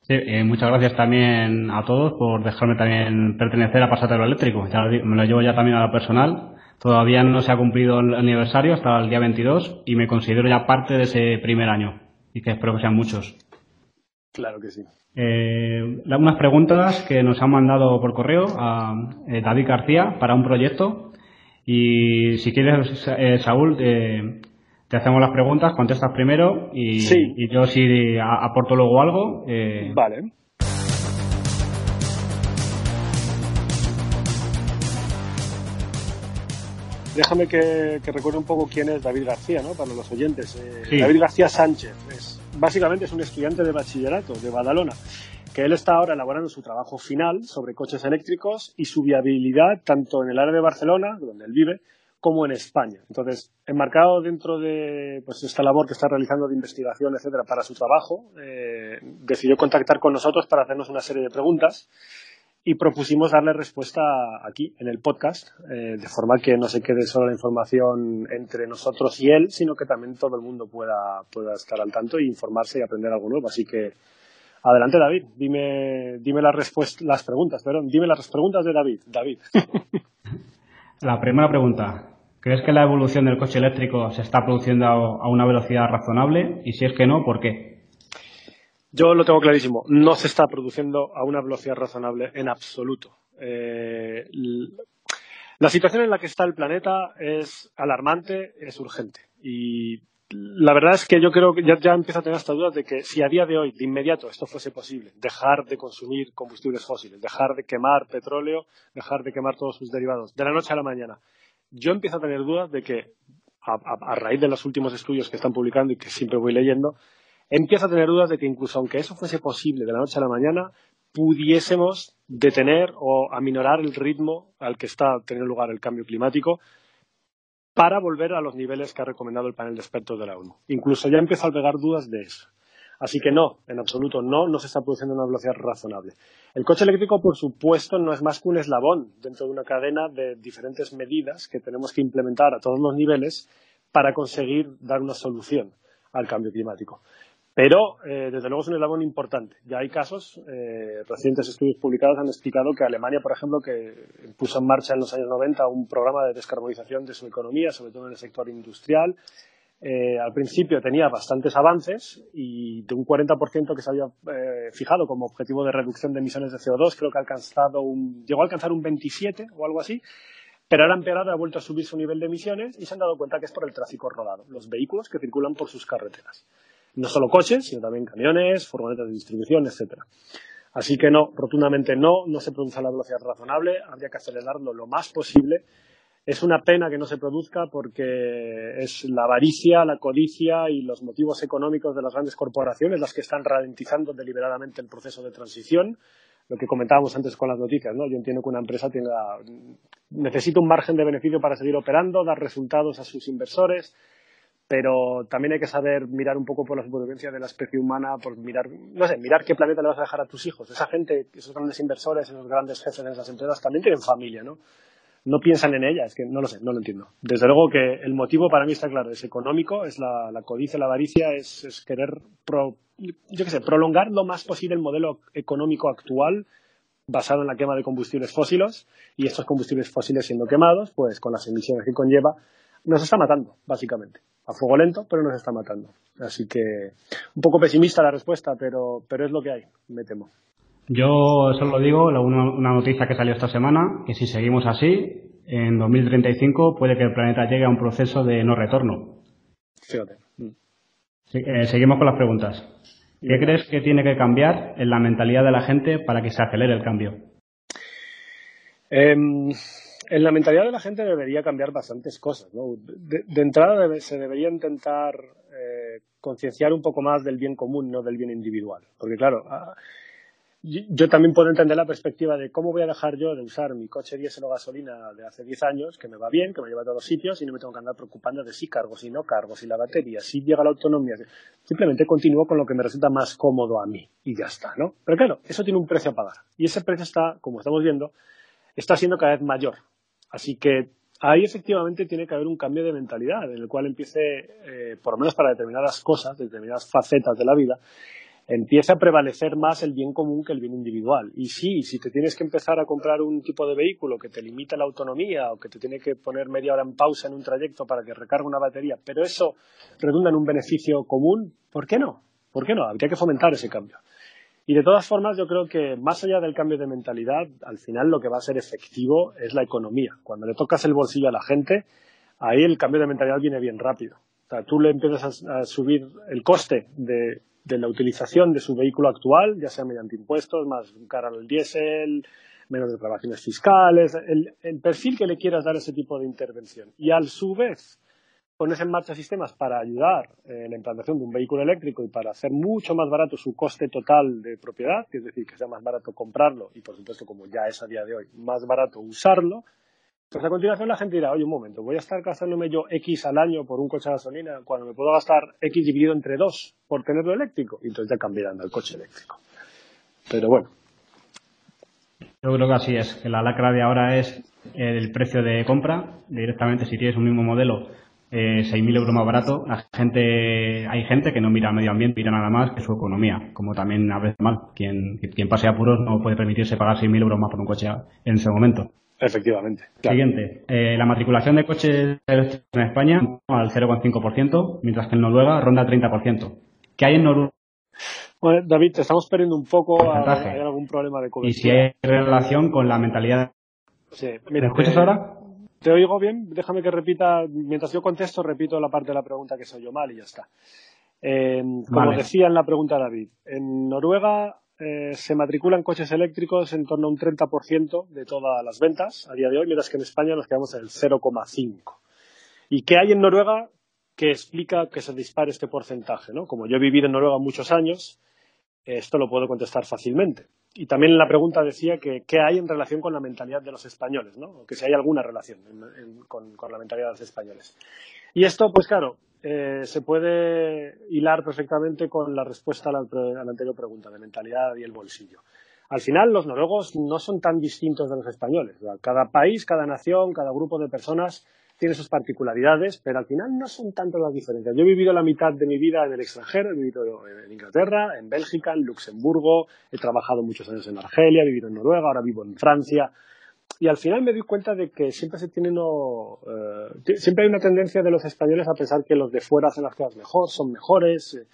Sí, eh, muchas gracias también a todos por dejarme también pertenecer a Pasatero Eléctrico. Ya me lo llevo ya también a la personal. Todavía no se ha cumplido el aniversario hasta el día 22 y me considero ya parte de ese primer año y que espero que sean muchos. Claro que sí. Eh, unas preguntas que nos han mandado por correo a eh, David García para un proyecto y si quieres, eh, Saúl, eh, te hacemos las preguntas, contestas primero y, yo si aporto luego algo. Eh... Vale. Déjame que, recuerde un poco quién es David García, ¿no? Para los oyentes. Eh, David García Sánchez. Es, básicamente es un estudiante de bachillerato de Badalona que él está ahora elaborando su trabajo final sobre coches eléctricos y su viabilidad tanto en el área de Barcelona, donde él vive, como en España. Entonces, enmarcado dentro de pues, esta labor que está realizando de investigación, etcétera, para su trabajo, eh, decidió contactar con nosotros para hacernos una serie de preguntas y propusimos darle respuesta aquí, en el podcast, eh, de forma que no se quede solo la información entre nosotros y él, sino que también todo el mundo pueda, pueda estar al tanto e informarse y aprender algo nuevo. Así que, adelante David, dime, dime las, las preguntas, perdón, dime las preguntas de David. David. la primera pregunta. ¿Crees que la evolución del coche eléctrico se está produciendo a una velocidad razonable? Y si es que no, ¿por qué? Yo lo tengo clarísimo. No se está produciendo a una velocidad razonable en absoluto. Eh, la situación en la que está el planeta es alarmante, es urgente. Y la verdad es que yo creo que ya, ya empiezo a tener esta duda de que si a día de hoy, de inmediato, esto fuese posible, dejar de consumir combustibles fósiles, dejar de quemar petróleo, dejar de quemar todos sus derivados, de la noche a la mañana, yo empiezo a tener dudas de que, a raíz de los últimos estudios que están publicando y que siempre voy leyendo, empiezo a tener dudas de que incluso aunque eso fuese posible de la noche a la mañana, pudiésemos detener o aminorar el ritmo al que está teniendo lugar el cambio climático para volver a los niveles que ha recomendado el panel de expertos de la ONU. Incluso ya empiezo a albergar dudas de eso. Así que no, en absoluto no, no se está produciendo una velocidad razonable. El coche eléctrico, por supuesto, no es más que un eslabón dentro de una cadena de diferentes medidas que tenemos que implementar a todos los niveles para conseguir dar una solución al cambio climático. Pero, eh, desde luego, es un eslabón importante. Ya hay casos, eh, recientes estudios publicados han explicado que Alemania, por ejemplo, que puso en marcha en los años 90 un programa de descarbonización de su economía, sobre todo en el sector industrial, eh, al principio tenía bastantes avances y de un 40% que se había fijado como objetivo de reducción de emisiones de CO2, creo que ha alcanzado un, llegó a alcanzar un 27 o algo así, pero ahora ha empeorado, ha vuelto a subir su nivel de emisiones y se han dado cuenta que es por el tráfico rodado, los vehículos que circulan por sus carreteras no solo coches, sino también camiones, furgonetas de distribución, etcétera. Así que no, rotundamente no, no se produce a la velocidad razonable, habría que acelerarlo lo más posible. Es una pena que no se produzca porque es la avaricia, la codicia y los motivos económicos de las grandes corporaciones las que están ralentizando deliberadamente el proceso de transición. Lo que comentábamos antes con las noticias, ¿no? Yo entiendo que una empresa tenga, necesita un margen de beneficio para seguir operando, dar resultados a sus inversores, pero también hay que saber mirar un poco por la supervivencia de la especie humana, por mirar, no sé, mirar qué planeta le vas a dejar a tus hijos. Esa gente, esos grandes inversores, esos grandes jefes de esas empresas también tienen familia, ¿no? No piensan en ella, es que no lo sé, no lo entiendo. Desde luego que el motivo para mí está claro, es económico, es la, codicia, la avaricia, es, querer, yo qué sé, prolongar lo más posible el modelo económico actual basado en la quema de combustibles fósiles y estos combustibles fósiles siendo quemados, pues con las emisiones que conlleva, nos está matando, básicamente a fuego lento, pero nos está matando. Así que un poco pesimista la respuesta, pero, pero es lo que hay, me temo. Yo solo digo una, noticia que salió esta semana, que si seguimos así, en 2035 puede que el planeta llegue a un proceso de no retorno. Fíjate. Eh, seguimos con las preguntas. ¿Qué crees que tiene que cambiar en la mentalidad de la gente para que se acelere el cambio? Eh, en la mentalidad de la gente debería cambiar bastantes cosas. ¿no? De, entrada se debería intentar eh, concienciar un poco más del bien común, no del bien individual. Porque claro, yo, también puedo entender la perspectiva de cómo voy a dejar yo de usar mi coche diésel o gasolina de hace 10 años, que me va bien, que me lleva a todos sitios y no me tengo que andar preocupando de si cargo, si no cargo, si la batería, si llega la autonomía. Simplemente continúo con lo que me resulta más cómodo a mí y ya está, ¿no? Pero claro, eso tiene un precio a pagar. Y ese precio está, como estamos viendo, está siendo cada vez mayor Así que ahí efectivamente tiene que haber un cambio de mentalidad en el cual empiece, eh, por lo menos para determinadas cosas, determinadas facetas de la vida, empiece a prevalecer más el bien común que el bien individual. Y sí, si te tienes que empezar a comprar un tipo de vehículo que te limita la autonomía o que te tiene que poner media hora en pausa en un trayecto para que recargue una batería, pero eso redunda en un beneficio común, ¿por qué no? ¿Por qué no? Habría que fomentar ese cambio. Y de todas formas, yo creo que más allá del cambio de mentalidad, al final lo que va a ser efectivo es la economía. Cuando le tocas el bolsillo a la gente, ahí el cambio de mentalidad viene bien rápido. O sea, tú le empiezas a, subir el coste de, la utilización de su vehículo actual, ya sea mediante impuestos, más caro al diésel, menos declaraciones fiscales, el, perfil que le quieras dar ese tipo de intervención. Y a su vez, pones en marcha sistemas para ayudar en la implantación de un vehículo eléctrico y para hacer mucho más barato su coste total de propiedad, es decir, que sea más barato comprarlo y, por supuesto, como ya es a día de hoy, más barato usarlo, pues a continuación la gente dirá, oye, un momento, voy a estar gastándome yo X al año por un coche de gasolina cuando me puedo gastar X dividido entre dos por tenerlo eléctrico. Entonces ya cambiarán al coche eléctrico. Pero bueno. Yo creo que así es, que la lacra de ahora es el precio de compra. Directamente, si tienes un mismo modelo, eh, 6.000 euros más barato, la gente, hay gente que no mira medio ambiente, mira nada más que su economía, como también a veces mal. Quien, quien pase apuros no puede permitirse pagar 6.000 euros más por un coche en ese momento. Efectivamente. Siguiente. Eh, la matriculación de coches en España al 0,5%, mientras que en Noruega ronda el 30%. ¿Qué hay en Noruega? Bueno, David, te estamos perdiendo un poco. ¿Hay algún problema de cobertura? Y si hay relación con la mentalidad. Sí. ¿Me escuchas ahora? Te oigo bien. Déjame que repita. Mientras yo contesto, repito la parte de la pregunta que soy yo mal y ya está. Eh, como decía en la pregunta David, en Noruega eh, se matriculan coches eléctricos en torno a un 30% de todas las ventas a día de hoy, mientras que en España nos quedamos en el 0,5%. ¿Y qué hay en Noruega que explica que se dispare este porcentaje? ¿no? Como yo he vivido en Noruega muchos años, esto lo puedo contestar fácilmente. Y también la pregunta decía que qué hay en relación con la mentalidad de los españoles, ¿no? O que si hay alguna relación con, con la mentalidad de los españoles. Y esto, pues claro, eh, se puede hilar perfectamente con la respuesta a la, anterior pregunta de mentalidad y el bolsillo. Al final, los noruegos no son tan distintos de los españoles. Cada país, cada nación, cada grupo de personas tiene sus particularidades, pero al final no son tanto las diferencias. Yo he vivido la mitad de mi vida en el extranjero, he vivido en Inglaterra, en Bélgica, en Luxemburgo, he trabajado muchos años en Argelia, he vivido en Noruega, ahora vivo en Francia y al final me doy cuenta de que siempre se tiene eh, siempre hay una tendencia de los españoles a pensar que los de fuera hacen las cosas mejor, son mejores. Eh,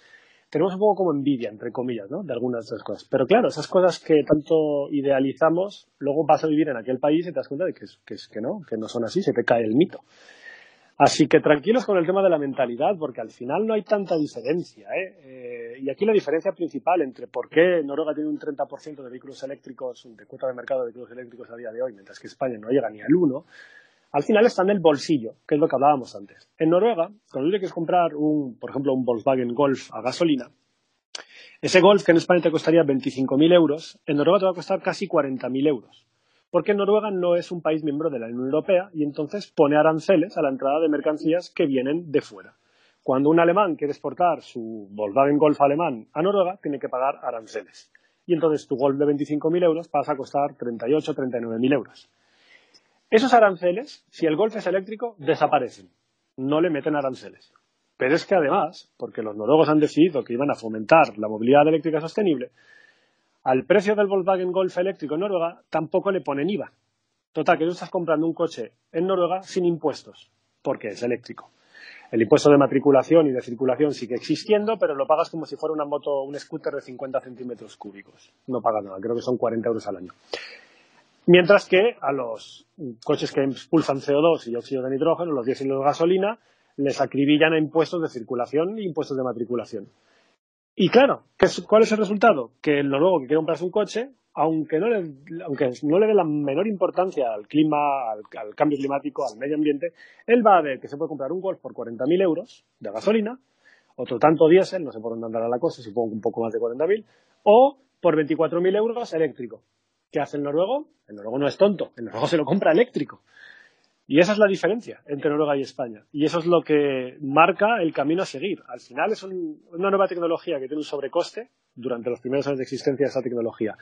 tenemos un poco como envidia, entre comillas, ¿no? De algunas de esas cosas. Pero claro, esas cosas que tanto idealizamos, luego vas a vivir en aquel país y te das cuenta de que, que, que no, que no son así, se te cae el mito. Así que tranquilos con el tema de la mentalidad, porque al final no hay tanta diferencia. ¿eh? Eh, y aquí la diferencia principal entre por qué Noruega tiene un 30% de vehículos eléctricos, de cuota de mercado de vehículos eléctricos a día de hoy, mientras que España no llega ni al 1, al final está en el bolsillo, que es lo que hablábamos antes. En Noruega, cuando tú quieres comprar, un, por ejemplo, un Volkswagen Golf a gasolina, ese Golf que en España te costaría 25.000 euros, en Noruega te va a costar casi 40.000 euros porque Noruega no es un país miembro de la Unión Europea y entonces pone aranceles a la entrada de mercancías que vienen de fuera. Cuando un alemán quiere exportar su Volkswagen Golf alemán a Noruega, tiene que pagar aranceles. Y entonces tu Golf de 25.000 euros pasa a costar 38 o 39.000 euros. Esos aranceles, si el Golf es eléctrico, desaparecen. No le meten aranceles. Pero es que además, porque los noruegos han decidido que iban a fomentar la movilidad eléctrica sostenible, al precio del Volkswagen Golf eléctrico en Noruega tampoco le ponen IVA. Total, que tú estás comprando un coche en Noruega sin impuestos, porque es eléctrico. El impuesto de matriculación y de circulación sigue existiendo, pero lo pagas como si fuera una moto, un scooter de 50 centímetros cúbicos. No pagas nada, creo que son 40 euros al año. Mientras que a los coches que expulsan CO2 y óxido de nitrógeno, los diésel y los gasolina, les acribillan a impuestos de circulación e impuestos de matriculación. Y claro, ¿cuál es el resultado? Que el noruego que quiere comprarse un coche, aunque no le, aunque no le dé la menor importancia al clima, al, cambio climático, al medio ambiente, él va a ver que se puede comprar un Golf por 40.000 euros de gasolina, otro tanto diésel, no sé por dónde andará la cosa, supongo un poco más de 40.000, o por 24.000 euros eléctrico. ¿Qué hace el noruego? El noruego no es tonto, el noruego se lo compra eléctrico. Y esa es la diferencia entre Noruega y España. Y eso es lo que marca el camino a seguir. Al final es una nueva tecnología que tiene un sobrecoste durante los primeros años de existencia de esa tecnología.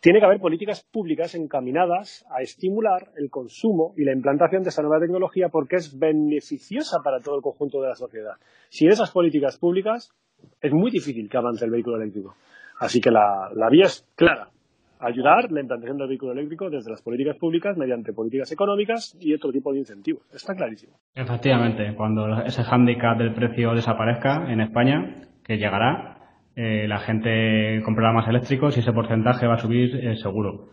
Tiene que haber políticas públicas encaminadas a estimular el consumo y la implantación de esa nueva tecnología porque es beneficiosa para todo el conjunto de la sociedad. Sin esas políticas públicas es muy difícil que avance el vehículo eléctrico. Así que la vía es clara ayudar la implantación del vehículo eléctrico desde las políticas públicas mediante políticas económicas y otro tipo de incentivos. Está clarísimo. Efectivamente, cuando ese hándicap del precio desaparezca en España, que llegará, eh, la gente comprará más eléctricos y ese porcentaje va a subir eh, seguro.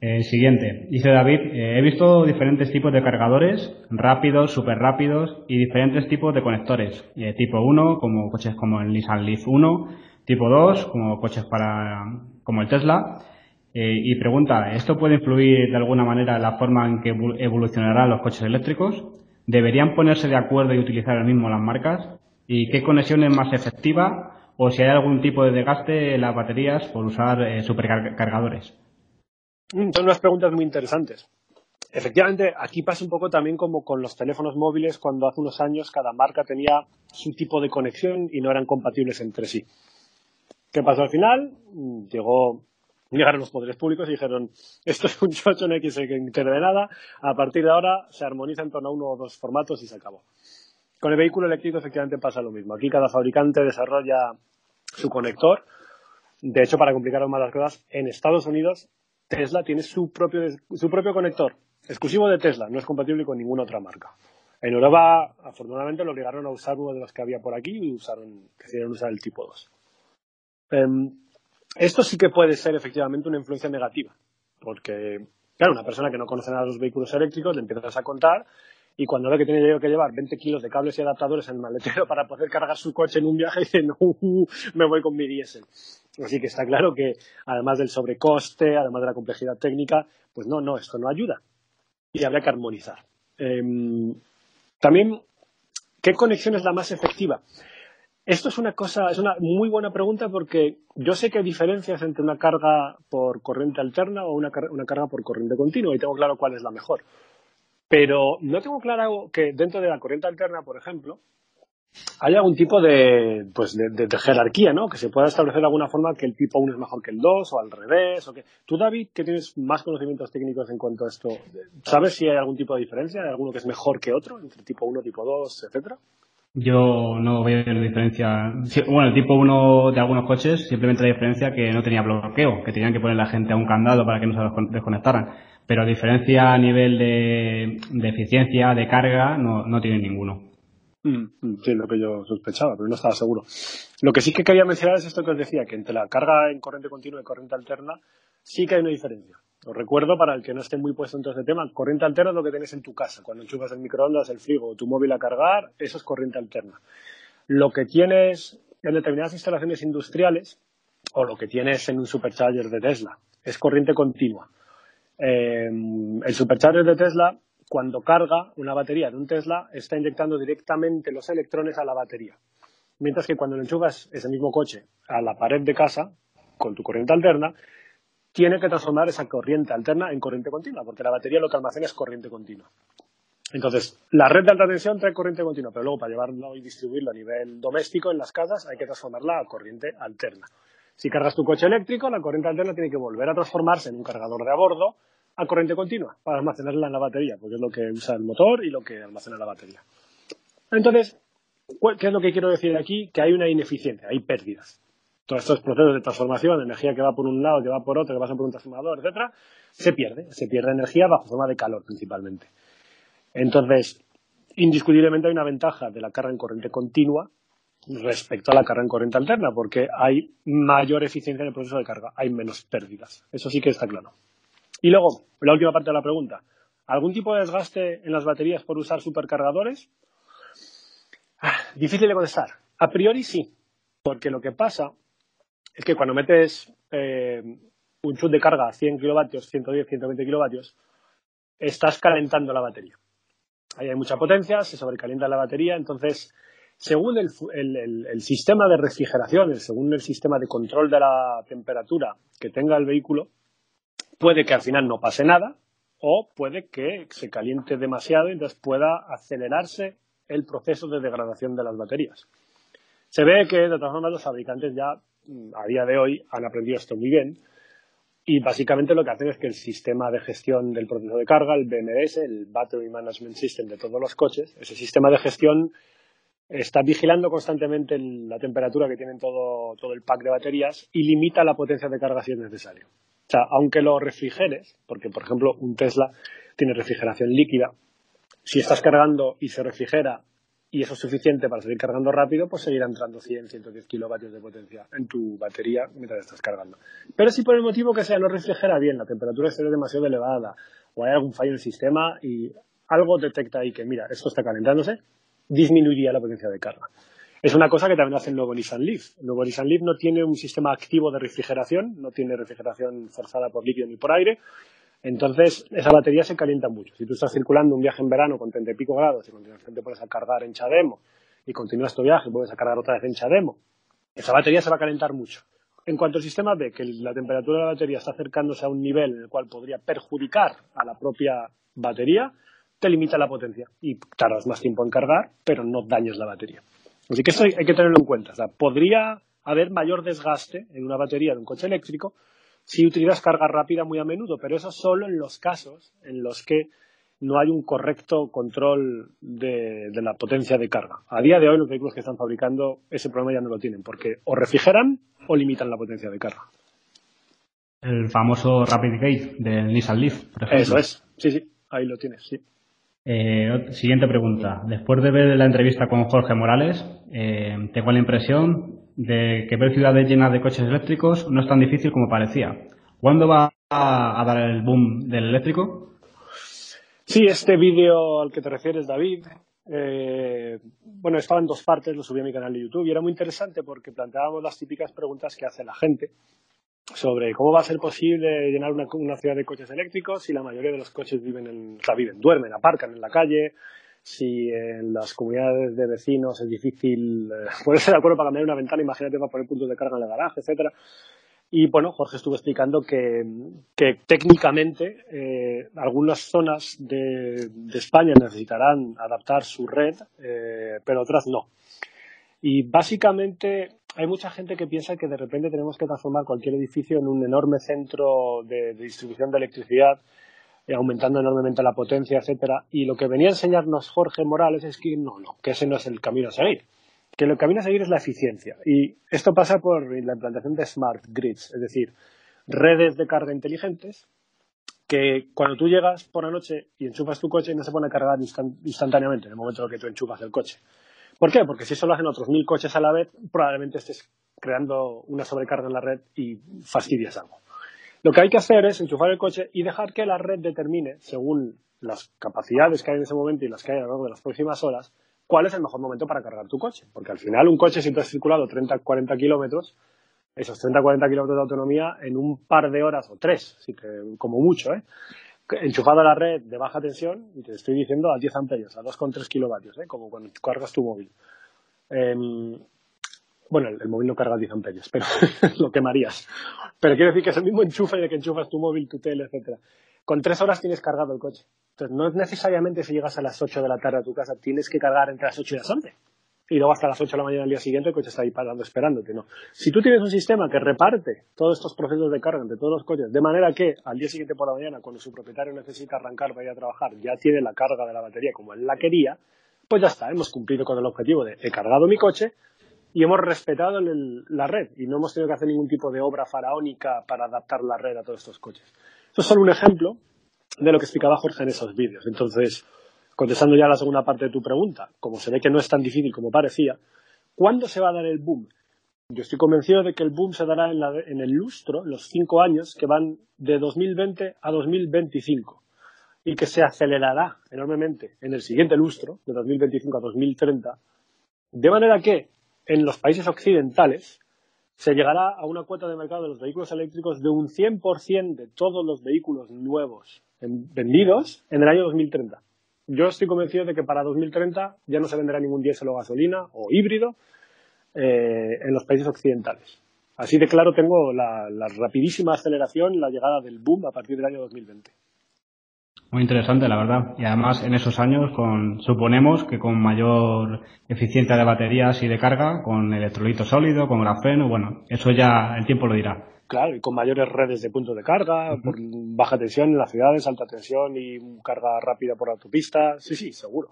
Eh, siguiente, dice David, he visto diferentes tipos de cargadores, rápidos, súper rápidos y diferentes tipos de conectores. tipo 1, como coches como el Nissan Leaf 1, tipo 2, como coches para, como el Tesla, eh, y pregunta, ¿esto puede influir de alguna manera en la forma en que evolucionarán los coches eléctricos? ¿deberían ponerse de acuerdo y utilizar el mismo las marcas? ¿Y qué conexión es más efectiva? ¿O si hay algún tipo de desgaste en las baterías por usar eh, supercargadores? Mm, son unas preguntas muy interesantes. Efectivamente, aquí pasa un poco también como con los teléfonos móviles cuando hace unos años cada marca tenía su tipo de conexión y no eran compatibles entre sí. ¿Qué pasó al final? Mm, llegó, llegaron los poderes públicos y dijeron, esto es un chocho, no hay que se nada, a partir de ahora se armoniza en torno a uno o dos formatos y se acabó. Con el vehículo eléctrico efectivamente pasa lo mismo. Aquí cada fabricante desarrolla su conector. De hecho, para complicar más las cosas, en Estados Unidos Tesla tiene su propio, su propio conector, exclusivo de Tesla, no es compatible con ninguna otra marca. En Europa, afortunadamente, lo obligaron a usar uno de los que había por aquí y usaron, decidieron usar el tipo 2. Em, esto sí que puede ser efectivamente una influencia negativa, porque, claro, una persona que no conoce nada de los vehículos eléctricos le empiezas a contar y cuando ve que tiene que llevar 20 kilos de cables y adaptadores en el maletero para poder cargar su coche en un viaje, dice, no, me voy con mi diésel. Así que está claro que, además del sobrecoste, además de la complejidad técnica, pues no, no, esto no ayuda. Y habría que armonizar. Em, también, ¿qué conexión es la más efectiva? Esto es una cosa, es una muy buena pregunta porque yo sé que hay diferencias entre una carga por corriente alterna o una, una carga por corriente continua y tengo claro cuál es la mejor. Pero no tengo claro que dentro de la corriente alterna, por ejemplo, hay algún tipo de, pues de, jerarquía, ¿no? Que se pueda establecer de alguna forma que el tipo 1 es mejor que el 2 o al revés. O que... Tú, David, que tienes más conocimientos técnicos en cuanto a esto, ¿sabes si hay algún tipo de diferencia? ¿Hay alguno que es mejor que otro entre tipo 1, tipo 2, etcétera? Yo no veo diferencia. Bueno, el tipo 1 de algunos coches simplemente la diferencia que no tenía bloqueo, que tenían que poner la gente a un candado para que no se desconectaran. Pero diferencia a nivel de, de eficiencia, de carga, no, no tiene ninguno. Mm, sí, lo que yo sospechaba, pero no estaba seguro. Lo que sí que quería mencionar es esto que os decía, que entre la carga en corriente continua y corriente alterna sí que hay una diferencia. Os recuerdo, para el que no esté muy puesto en todo este tema, corriente alterna es lo que tienes en tu casa. Cuando enchufas el microondas, el frigo o tu móvil a cargar, eso es corriente alterna. Lo que tienes en determinadas instalaciones industriales o lo que tienes en un supercharger de Tesla es corriente continua. Eh, el supercharger de Tesla cuando carga una batería de un Tesla, está inyectando directamente los electrones a la batería. Mientras que cuando le enchufas ese mismo coche a la pared de casa, con tu corriente alterna, tiene que transformar esa corriente alterna en corriente continua, porque la batería lo que almacena es corriente continua. Entonces, la red de alta tensión trae corriente continua, pero luego para llevarlo y distribuirlo a nivel doméstico en las casas hay que transformarla a corriente alterna. Si cargas tu coche eléctrico, la corriente alterna tiene que volver a transformarse en un cargador de a bordo a corriente continua para almacenarla en la batería, porque es lo que usa el motor y lo que almacena la batería. Entonces, ¿qué es lo que quiero decir aquí? Que hay una ineficiencia, hay pérdidas. Todos estos procesos de transformación, de energía que va por un lado, que va por otro, que pasa por un transformador, etcétera, se pierde. Se pierde energía bajo forma de calor principalmente. Entonces, indiscutiblemente hay una ventaja de la carga en corriente continua respecto a la carga en corriente alterna, porque hay mayor eficiencia en el proceso de carga, hay menos pérdidas. Eso sí que está claro. Y luego, la última parte de la pregunta. ¿Algún tipo de desgaste en las baterías por usar supercargadores? Ah, difícil de contestar. A priori sí, porque lo que pasa es que cuando metes eh, un chut de carga a 100 kilovatios, 110, 120 kilovatios, estás calentando la batería. Ahí hay mucha potencia, se sobrecalienta la batería, entonces, según el, sistema de refrigeración, según el sistema de control de la temperatura que tenga el vehículo, puede que al final no pase nada o puede que se caliente demasiado y entonces pueda acelerarse el proceso de degradación de las baterías. Se ve que de todas formas los fabricantes ya a día de hoy han aprendido esto muy bien y básicamente lo que hacen es que el sistema de gestión del proceso de carga, el BMS, el Battery Management System de todos los coches, ese sistema de gestión está vigilando constantemente la temperatura que tienen todo, todo el pack de baterías y limita la potencia de carga si es necesario. O sea, aunque lo refrigeres, porque por ejemplo un Tesla tiene refrigeración líquida, si estás cargando y se refrigera y eso es suficiente para seguir cargando rápido, pues seguirá entrando 100, 110 kilovatios de potencia en tu batería mientras estás cargando. Pero si por el motivo que sea no refrigera bien, la temperatura es demasiado elevada o hay algún fallo en el sistema y algo detecta ahí que, mira, esto está calentándose, disminuiría la potencia de carga. Es una cosa que también hace el nuevo Nissan Leaf. El nuevo Nissan Leaf no tiene un sistema activo de refrigeración, no tiene refrigeración forzada por líquido ni por aire. Entonces, esa batería se calienta mucho. Si tú estás circulando un viaje en verano con 30 y pico grados y continuamente te pones a cargar en Chademo y continúas tu viaje y puedes a cargar otra vez en Chademo, esa batería se va a calentar mucho. En cuanto el sistema ve que la temperatura de la batería está acercándose a un nivel en el cual podría perjudicar a la propia batería, te limita la potencia y tardas más tiempo en cargar, pero no dañes la batería. Así que eso hay, que tenerlo en cuenta. O sea, podría haber mayor desgaste en una batería de un coche eléctrico si utilizas carga rápida muy a menudo, pero eso solo en los casos en los que no hay un correcto control de, la potencia de carga. A día de hoy los vehículos que están fabricando ese problema ya no lo tienen, porque o refrigeran o limitan la potencia de carga. El famoso Rapid Gate del Nissan Leaf, por ejemplo. Eso es, sí, sí, ahí lo tienes, sí. Eh, siguiente pregunta. Después de ver la entrevista con Jorge Morales, eh, tengo la impresión de que ver ciudades llenas de coches eléctricos no es tan difícil como parecía. ¿Cuándo va a, dar el boom del eléctrico? Sí, este vídeo al que te refieres, David, eh, bueno, estaba en dos partes, lo subí a mi canal de YouTube y era muy interesante porque planteábamos las típicas preguntas que hace la gente sobre cómo va a ser posible llenar una, ciudad de coches eléctricos si la mayoría de los coches viven, en, o viven, duermen, aparcan en la calle, si en las comunidades de vecinos es difícil eh, ponerse de acuerdo para cambiar una ventana, imagínate para poner puntos de carga en el garaje, etcétera. Y bueno, Jorge estuvo explicando que, técnicamente eh, algunas zonas de, España necesitarán adaptar su red, eh, pero otras no. Y básicamente hay mucha gente que piensa que de repente tenemos que transformar cualquier edificio en un enorme centro de, distribución de electricidad, aumentando enormemente la potencia, etcétera. Y lo que venía a enseñarnos Jorge Morales es que no, no, que ese no es el camino a seguir. Que el camino a seguir es la eficiencia. Y esto pasa por la implantación de smart grids, es decir, redes de carga inteligentes que cuando tú llegas por la noche y enchufas tu coche no se pone a cargar instantáneamente en el momento en que tú enchufas el coche ¿Por qué? Porque si eso lo hacen otros mil coches a la vez, probablemente estés creando una sobrecarga en la red y fastidias algo. Lo que hay que hacer es enchufar el coche y dejar que la red determine, según las capacidades que hay en ese momento y las que hay a lo largo de las próximas horas, cuál es el mejor momento para cargar tu coche. Porque al final un coche, si tú has circulado 30-40 kilómetros, esos 30-40 kilómetros de autonomía en un par de horas o tres, así que como mucho, ¿eh? enchufado a la red de baja tensión, y te estoy diciendo a 10 amperios, a 2,3 kilovatios, ¿eh? como cuando cargas tu móvil. Em, bueno, el, móvil no carga a 10 amperios, pero lo quemarías. Pero quiero decir que es el mismo enchufe de que enchufas tu móvil, tu tele, etcétera. Con tres horas tienes cargado el coche. Entonces, no es necesariamente si llegas a las 8 de la tarde a tu casa, tienes que cargar entre las 8 y las 11 y luego hasta las 8 de la mañana del día siguiente el coche está ahí parando esperándote. No. Si tú tienes un sistema que reparte todos estos procesos de carga entre todos los coches, de manera que al día siguiente por la mañana, cuando su propietario necesita arrancar para ir a trabajar, ya tiene la carga de la batería como él la quería, pues ya está, hemos cumplido con el objetivo de he cargado mi coche y hemos respetado la red y no hemos tenido que hacer ningún tipo de obra faraónica para adaptar la red a todos estos coches. Esto es solo un ejemplo de lo que explicaba Jorge en esos vídeos. Entonces, contestando ya la segunda parte de tu pregunta, como se ve que no es tan difícil como parecía, ¿cuándo se va a dar el boom? Yo estoy convencido de que el boom se dará en, el lustro, los cinco años que van de 2020 a 2025 y que se acelerará enormemente en el siguiente lustro, de 2025 a 2030, de manera que en los países occidentales se llegará a una cuota de mercado de los vehículos eléctricos de un 100% de todos los vehículos nuevos vendidos en el año 2030 yo estoy convencido de que para 2030 ya no se venderá ningún diésel o gasolina o híbrido eh, en los países occidentales. Así de claro tengo la, rapidísima aceleración, la llegada del boom a partir del año 2020. Muy interesante, la verdad. Y además, en esos años, con, suponemos que con mayor eficiencia de baterías y de carga, con electrolito sólido, con grafeno, bueno, eso ya el tiempo lo dirá. Claro, y con mayores redes de puntos de carga, por baja tensión en las ciudades, alta tensión y carga rápida por autopista. Sí, sí, seguro.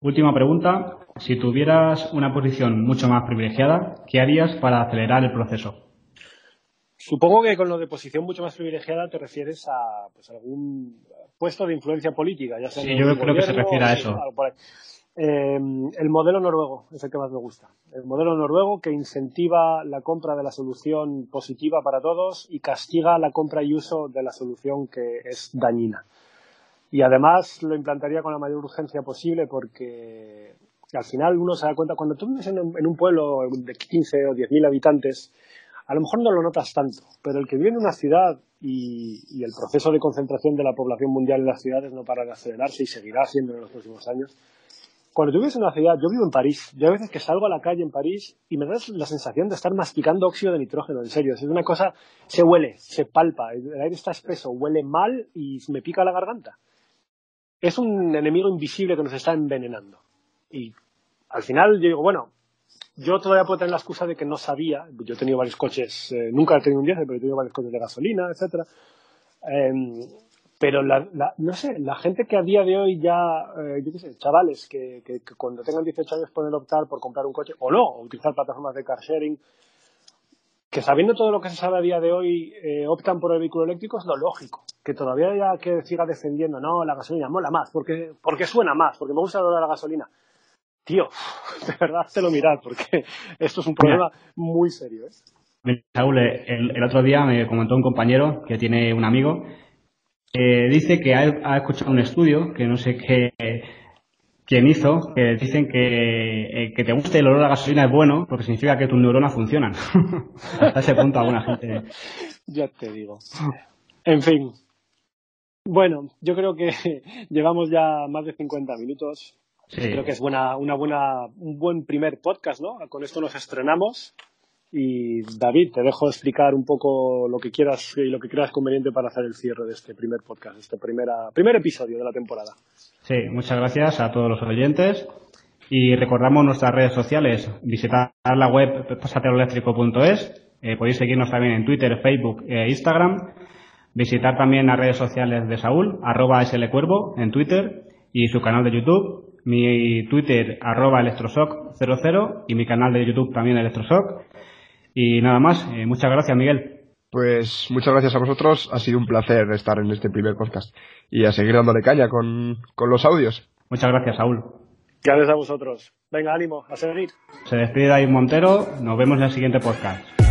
Última pregunta. Si tuvieras una posición mucho más privilegiada, ¿qué harías para acelerar el proceso? Supongo que con lo de posición mucho más privilegiada te refieres a pues, algún puesto de influencia política, ya sea Sí, yo creo que se refiere a eso. Em, el modelo noruego es el que más me gusta. El modelo noruego que incentiva la compra de la solución positiva para todos y castiga la compra y uso de la solución que es dañina. Y además lo implantaría con la mayor urgencia posible porque al final uno se da cuenta, cuando tú vives en un, pueblo de 15 o 10.000 habitantes, a lo mejor no lo notas tanto, pero el que vive en una ciudad y, el proceso de concentración de la población mundial en las ciudades no para de acelerarse y seguirá siendo en los próximos años. Cuando tú vives en una ciudad, yo vivo en París, yo a veces que salgo a la calle en París y me da la sensación de estar masticando óxido de nitrógeno, en serio, es una cosa, se huele, se palpa, el aire está espeso, huele mal y me pica la garganta. Es un enemigo invisible que nos está envenenando. Y al final yo digo, bueno, yo todavía puedo tener la excusa de que no sabía. Yo he tenido varios coches, eh, nunca he tenido un diésel, pero he tenido varios coches de gasolina, etcétera. Em, pero la, no sé, la gente que a día de hoy ya, eh, yo sé, chavales que, que, cuando tengan 18 años pueden optar por comprar un coche o no, utilizar plataformas de car sharing, que sabiendo todo lo que se sabe a día de hoy eh, optan por el vehículo eléctrico es lo lógico. Que todavía haya que siga defendiendo, no, la gasolina mola más, porque, porque suena más, porque me gusta la gasolina tío, de verdad te lo mirad, porque esto es un problema muy serio. ¿eh? Saúl, el, otro día me comentó un compañero que tiene un amigo que dice que ha, escuchado un estudio, que no sé qué, quién hizo, que dicen que, eh, que te guste el olor a gasolina es bueno porque significa que tus neuronas funcionan. Hasta ese punto alguna gente. Ya te digo. En fin. Bueno, yo creo que llevamos ya más de 50 minutos. Creo que es buena, una buena, un buen primer podcast, ¿no? Con esto nos estrenamos. Y David, te dejo explicar un poco lo que quieras y lo que creas conveniente para hacer el cierre de este primer podcast, este primera, primer episodio de la temporada. Sí, muchas gracias a todos los oyentes. Y recordamos nuestras redes sociales, visitar la web pasateroeléctrico.es, eh, podéis seguirnos también en Twitter, Facebook e Instagram, visitar también las redes sociales de Saúl, arroba slcuervo en Twitter y su canal de YouTube, mi Twitter arroba electroshock00 y mi canal de YouTube también electroshock. Y nada más, eh, muchas gracias Miguel. Pues muchas gracias a vosotros, ha sido un placer estar en este primer podcast y a seguir dándole caña con, con los audios. Muchas gracias Saúl. Gracias a vosotros. Venga, ánimo, a seguir. Se despide David Montero, nos vemos en el siguiente podcast.